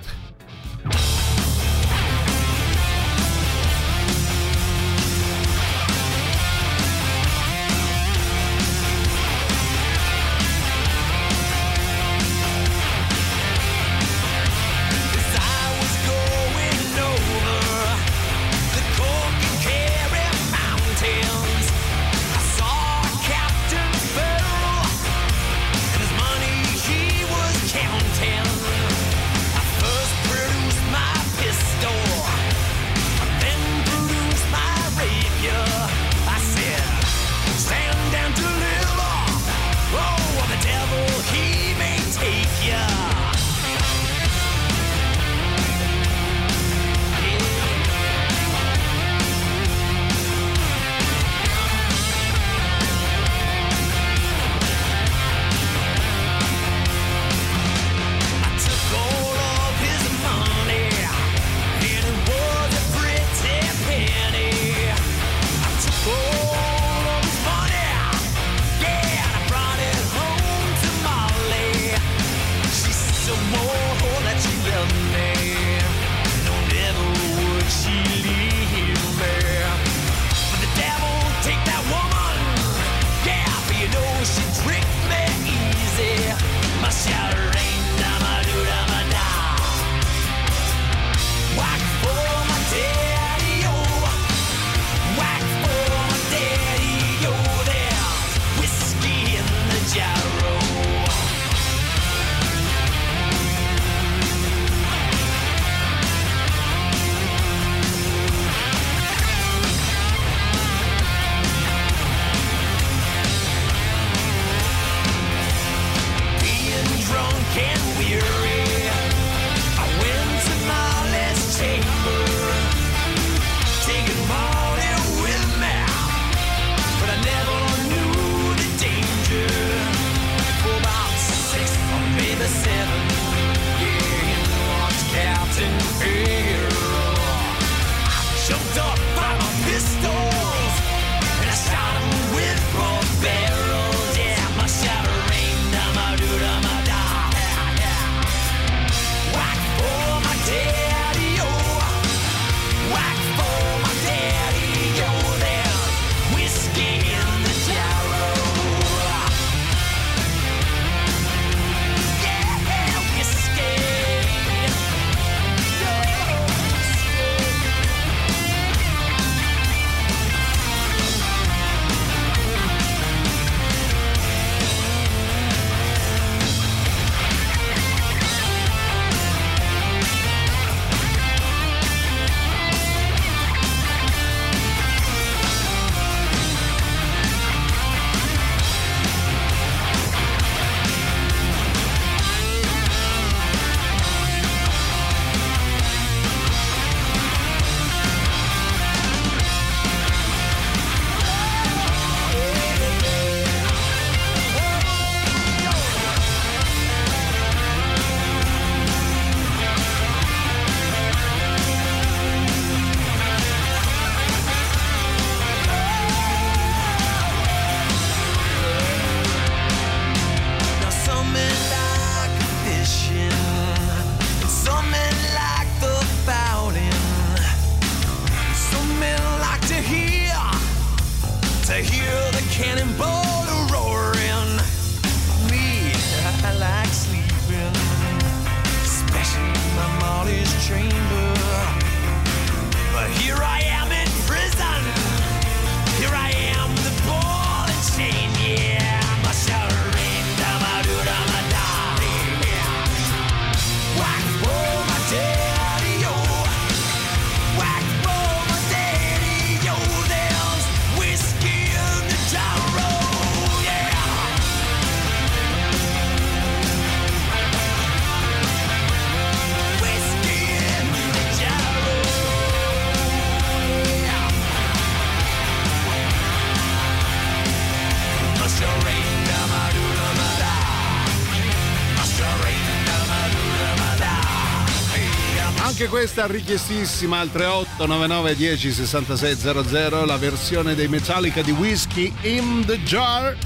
questa richiestissima al 3899 10 66 00, la versione dei Metallica di Whiskey in the Jar.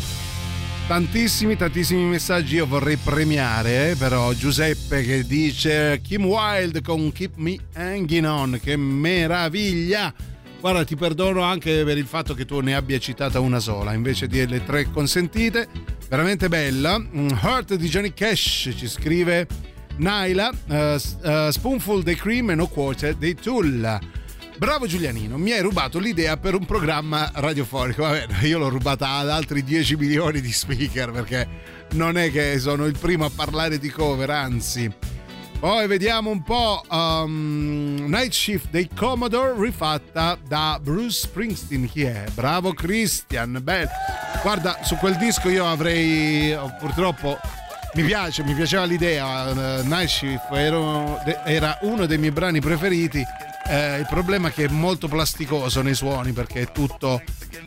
Tantissimi, tantissimi messaggi io vorrei premiare, eh, però Giuseppe che dice Kim Wilde con Keep Me Hanging On, che meraviglia! Guarda, ti perdono anche per il fatto che tu ne abbia citata una sola, invece delle tre consentite. Veramente bella. Mm, Heart di Johnny Cash ci scrive Naila, uh, Spoonful dei Cream e No Quarter dei Tool. Bravo Giulianino, mi hai rubato l'idea per un programma radiofonico. Vabbè, <laughs> io l'ho rubata ad altri 10 milioni di speaker perché non è che sono il primo a parlare di cover, anzi. Poi vediamo un po' um, Night Shift dei Commodore rifatta da Bruce Springsteen. Chi è? Bravo Christian. Beh, guarda, su quel disco io avrei purtroppo mi piace, mi piaceva l'idea. Uh, Night Shift era, era uno dei miei brani preferiti. Eh, il problema è che è molto plasticoso nei suoni perché è tutto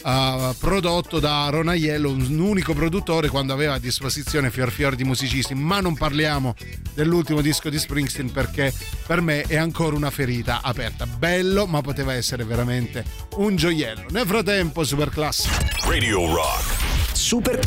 uh, prodotto da Ron Aiello, un unico produttore quando aveva a disposizione fior fior di musicisti. Ma non parliamo dell'ultimo disco di Springsteen perché per me è ancora una ferita aperta. Bello, ma poteva essere veramente un gioiello. Nel frattempo, super classico. Radio Rock. Super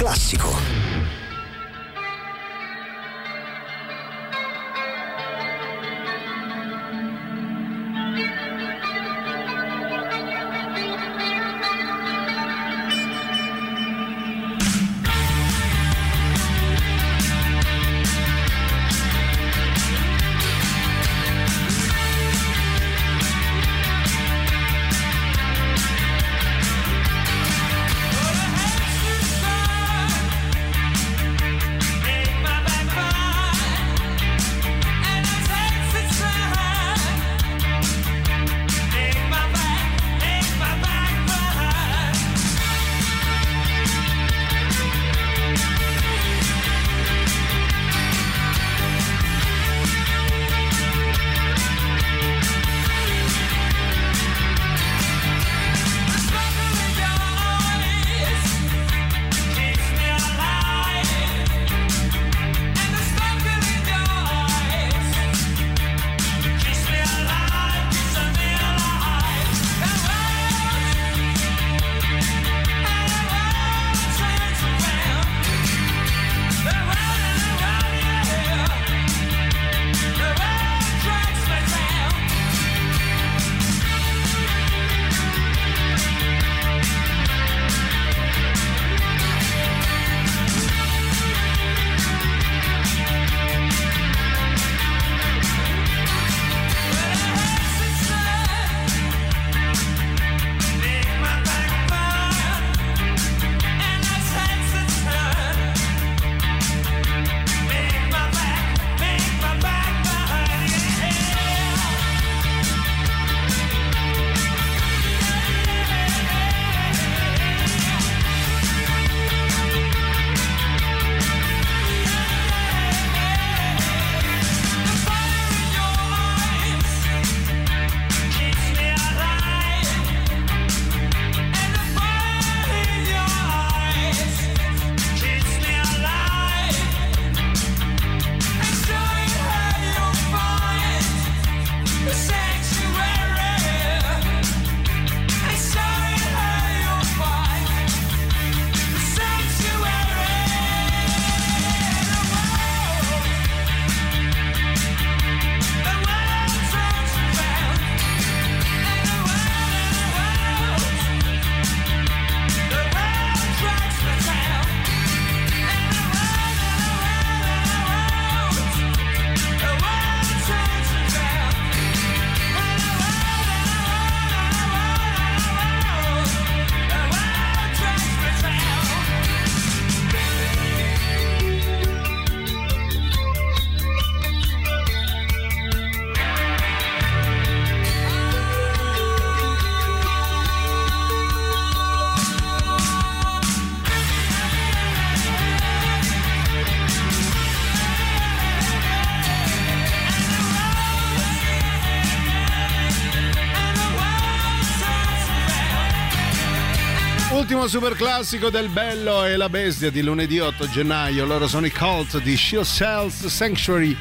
Ultimo super classico del Bello e la Bestia di lunedì 8 gennaio. Loro sono i Cult di Shield Cells Sanctuary.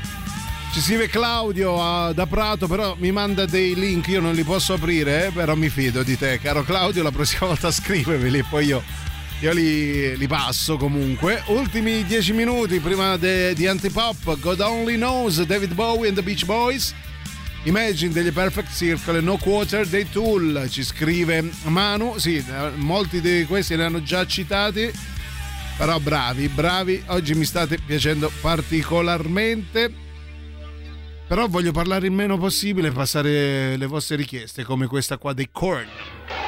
Ci scrive Claudio ah, da Prato, però mi manda dei link, io non li posso aprire, eh, però mi fido di te, caro Claudio, la prossima <laughs> volta scrivemeli e poi io, io li, li passo comunque. Ultimi dieci minuti prima di Antipop, God Only Knows, David Bowie and the Beach Boys. Imagine degli Perfect Circle, No Quarter dei Tool, ci scrive Manu, sì, eh, molti di questi li hanno già citati, però bravi, bravi, oggi mi state piacendo particolarmente. Però voglio parlare il meno possibile e passare le vostre richieste, come questa qua dei Korn.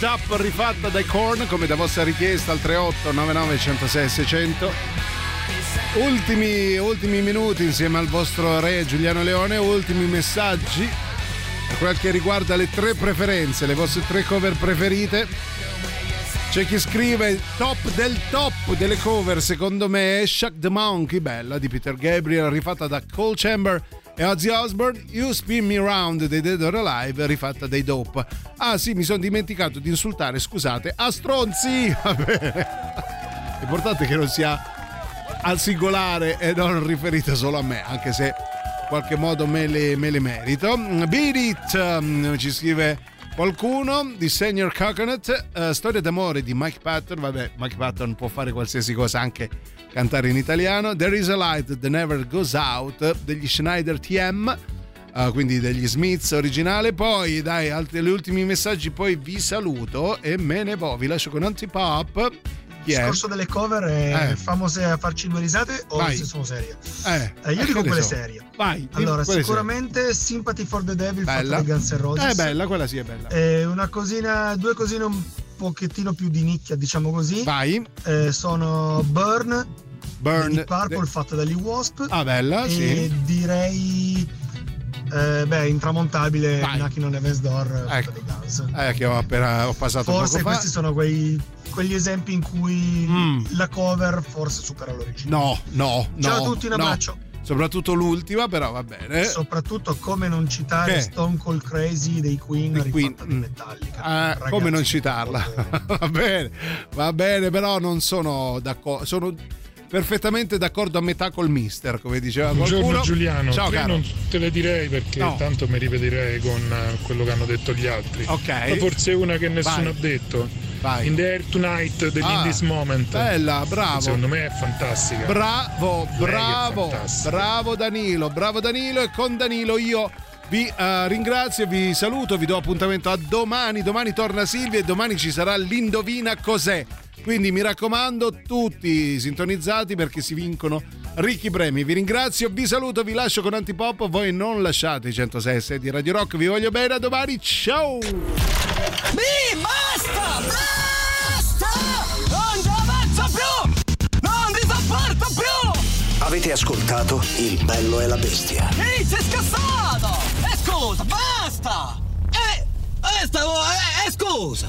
World Up rifatta dai Korn come da vostra richiesta al 38 99 106 600 ultimi, ultimi minuti insieme al vostro re Giuliano Leone ultimi messaggi per quel che riguarda le tre preferenze le vostre tre cover preferite. C'è chi scrive top del top delle cover secondo me è Shock the Monkey bella di Peter Gabriel rifatta da Cole Chamber e Ozzy Osbourne You Spin Me Round dei Dead or Alive rifatta dai Dope. Ah sì mi sono dimenticato di insultare scusate a stronzi! <laughs> Va bene. L'importante è che non sia al singolare e non riferite solo a me anche se in qualche modo me le, me le merito. Beat It um, ci scrive qualcuno di Senior Coconut eh, storia d'amore di Mike Patton. Vabbè Mike Patton può fare qualsiasi cosa anche cantare in italiano There is a light that never goes out degli Schneider TM eh, quindi degli Smiths originale poi dai altri, gli ultimi messaggi poi vi saluto e me ne vo vi lascio con Antipop Il è? discorso delle cover è Eh. famose a farci due risate o Vai. se sono serie? Eh, Eh, io eh, dico quelle so. serie. Vai, Allora, sicuramente Sympathy for the Devil fatta Bella. dai Guns N' Roses. Eh, bella, quella sì è bella. Una cosina, due cosine un pochettino più di nicchia, diciamo così. Vai. Eh, sono Burn, Burn. di Purple fatta dagli Wasp. Ah, bella, e sì. direi eh, beh, intramontabile Vai. Knocking on Heaven's Door Ecco. dai Guns. Eh, che ho appena ho passato Forse questi sono quei, quegli esempi in cui Mm. la cover forse supera l'originale. No, no, no. Ciao a tutti, un no. Soprattutto l'ultima, però va bene. Soprattutto come non citare Che? Stone Cold Crazy dei Queen Di Queen, rifatta di Metallica. Ah, Ragazzi, come non citarla? <laughs> va bene, va bene, però non sono d'accordo. Sono perfettamente d'accordo a metà col mister, come diceva Buongiorno qualcuno. Giuliano, Ciao caro. non te le direi perché No. tanto mi ripeterei con eh, quello che hanno detto gli altri. Ok. Ma forse una che nessuno Vai. ha detto. Vai. In the Air Tonight degli Ah, In This Moment. bella, bravo. Secondo me è fantastica. Bravo, bravo, fantastica. bravo Danilo, bravo Danilo e con Danilo io vi eh, ringrazio, vi saluto, vi do appuntamento a domani, domani torna Silvia e domani ci sarà l'Indovina cos'è. Quindi mi raccomando, tutti sintonizzati perché si vincono ricchi premi. Vi ringrazio, vi saluto, vi lascio con Antipop. Voi non lasciate i 106 e 6 di Radio Rock. Vi voglio bene, a domani. Ciao! Mi Avete ascoltato Il bello e la bestia. Ehi, sei scassato! E scusa, basta! Eh, eh, stavo, eh, eh, scusa!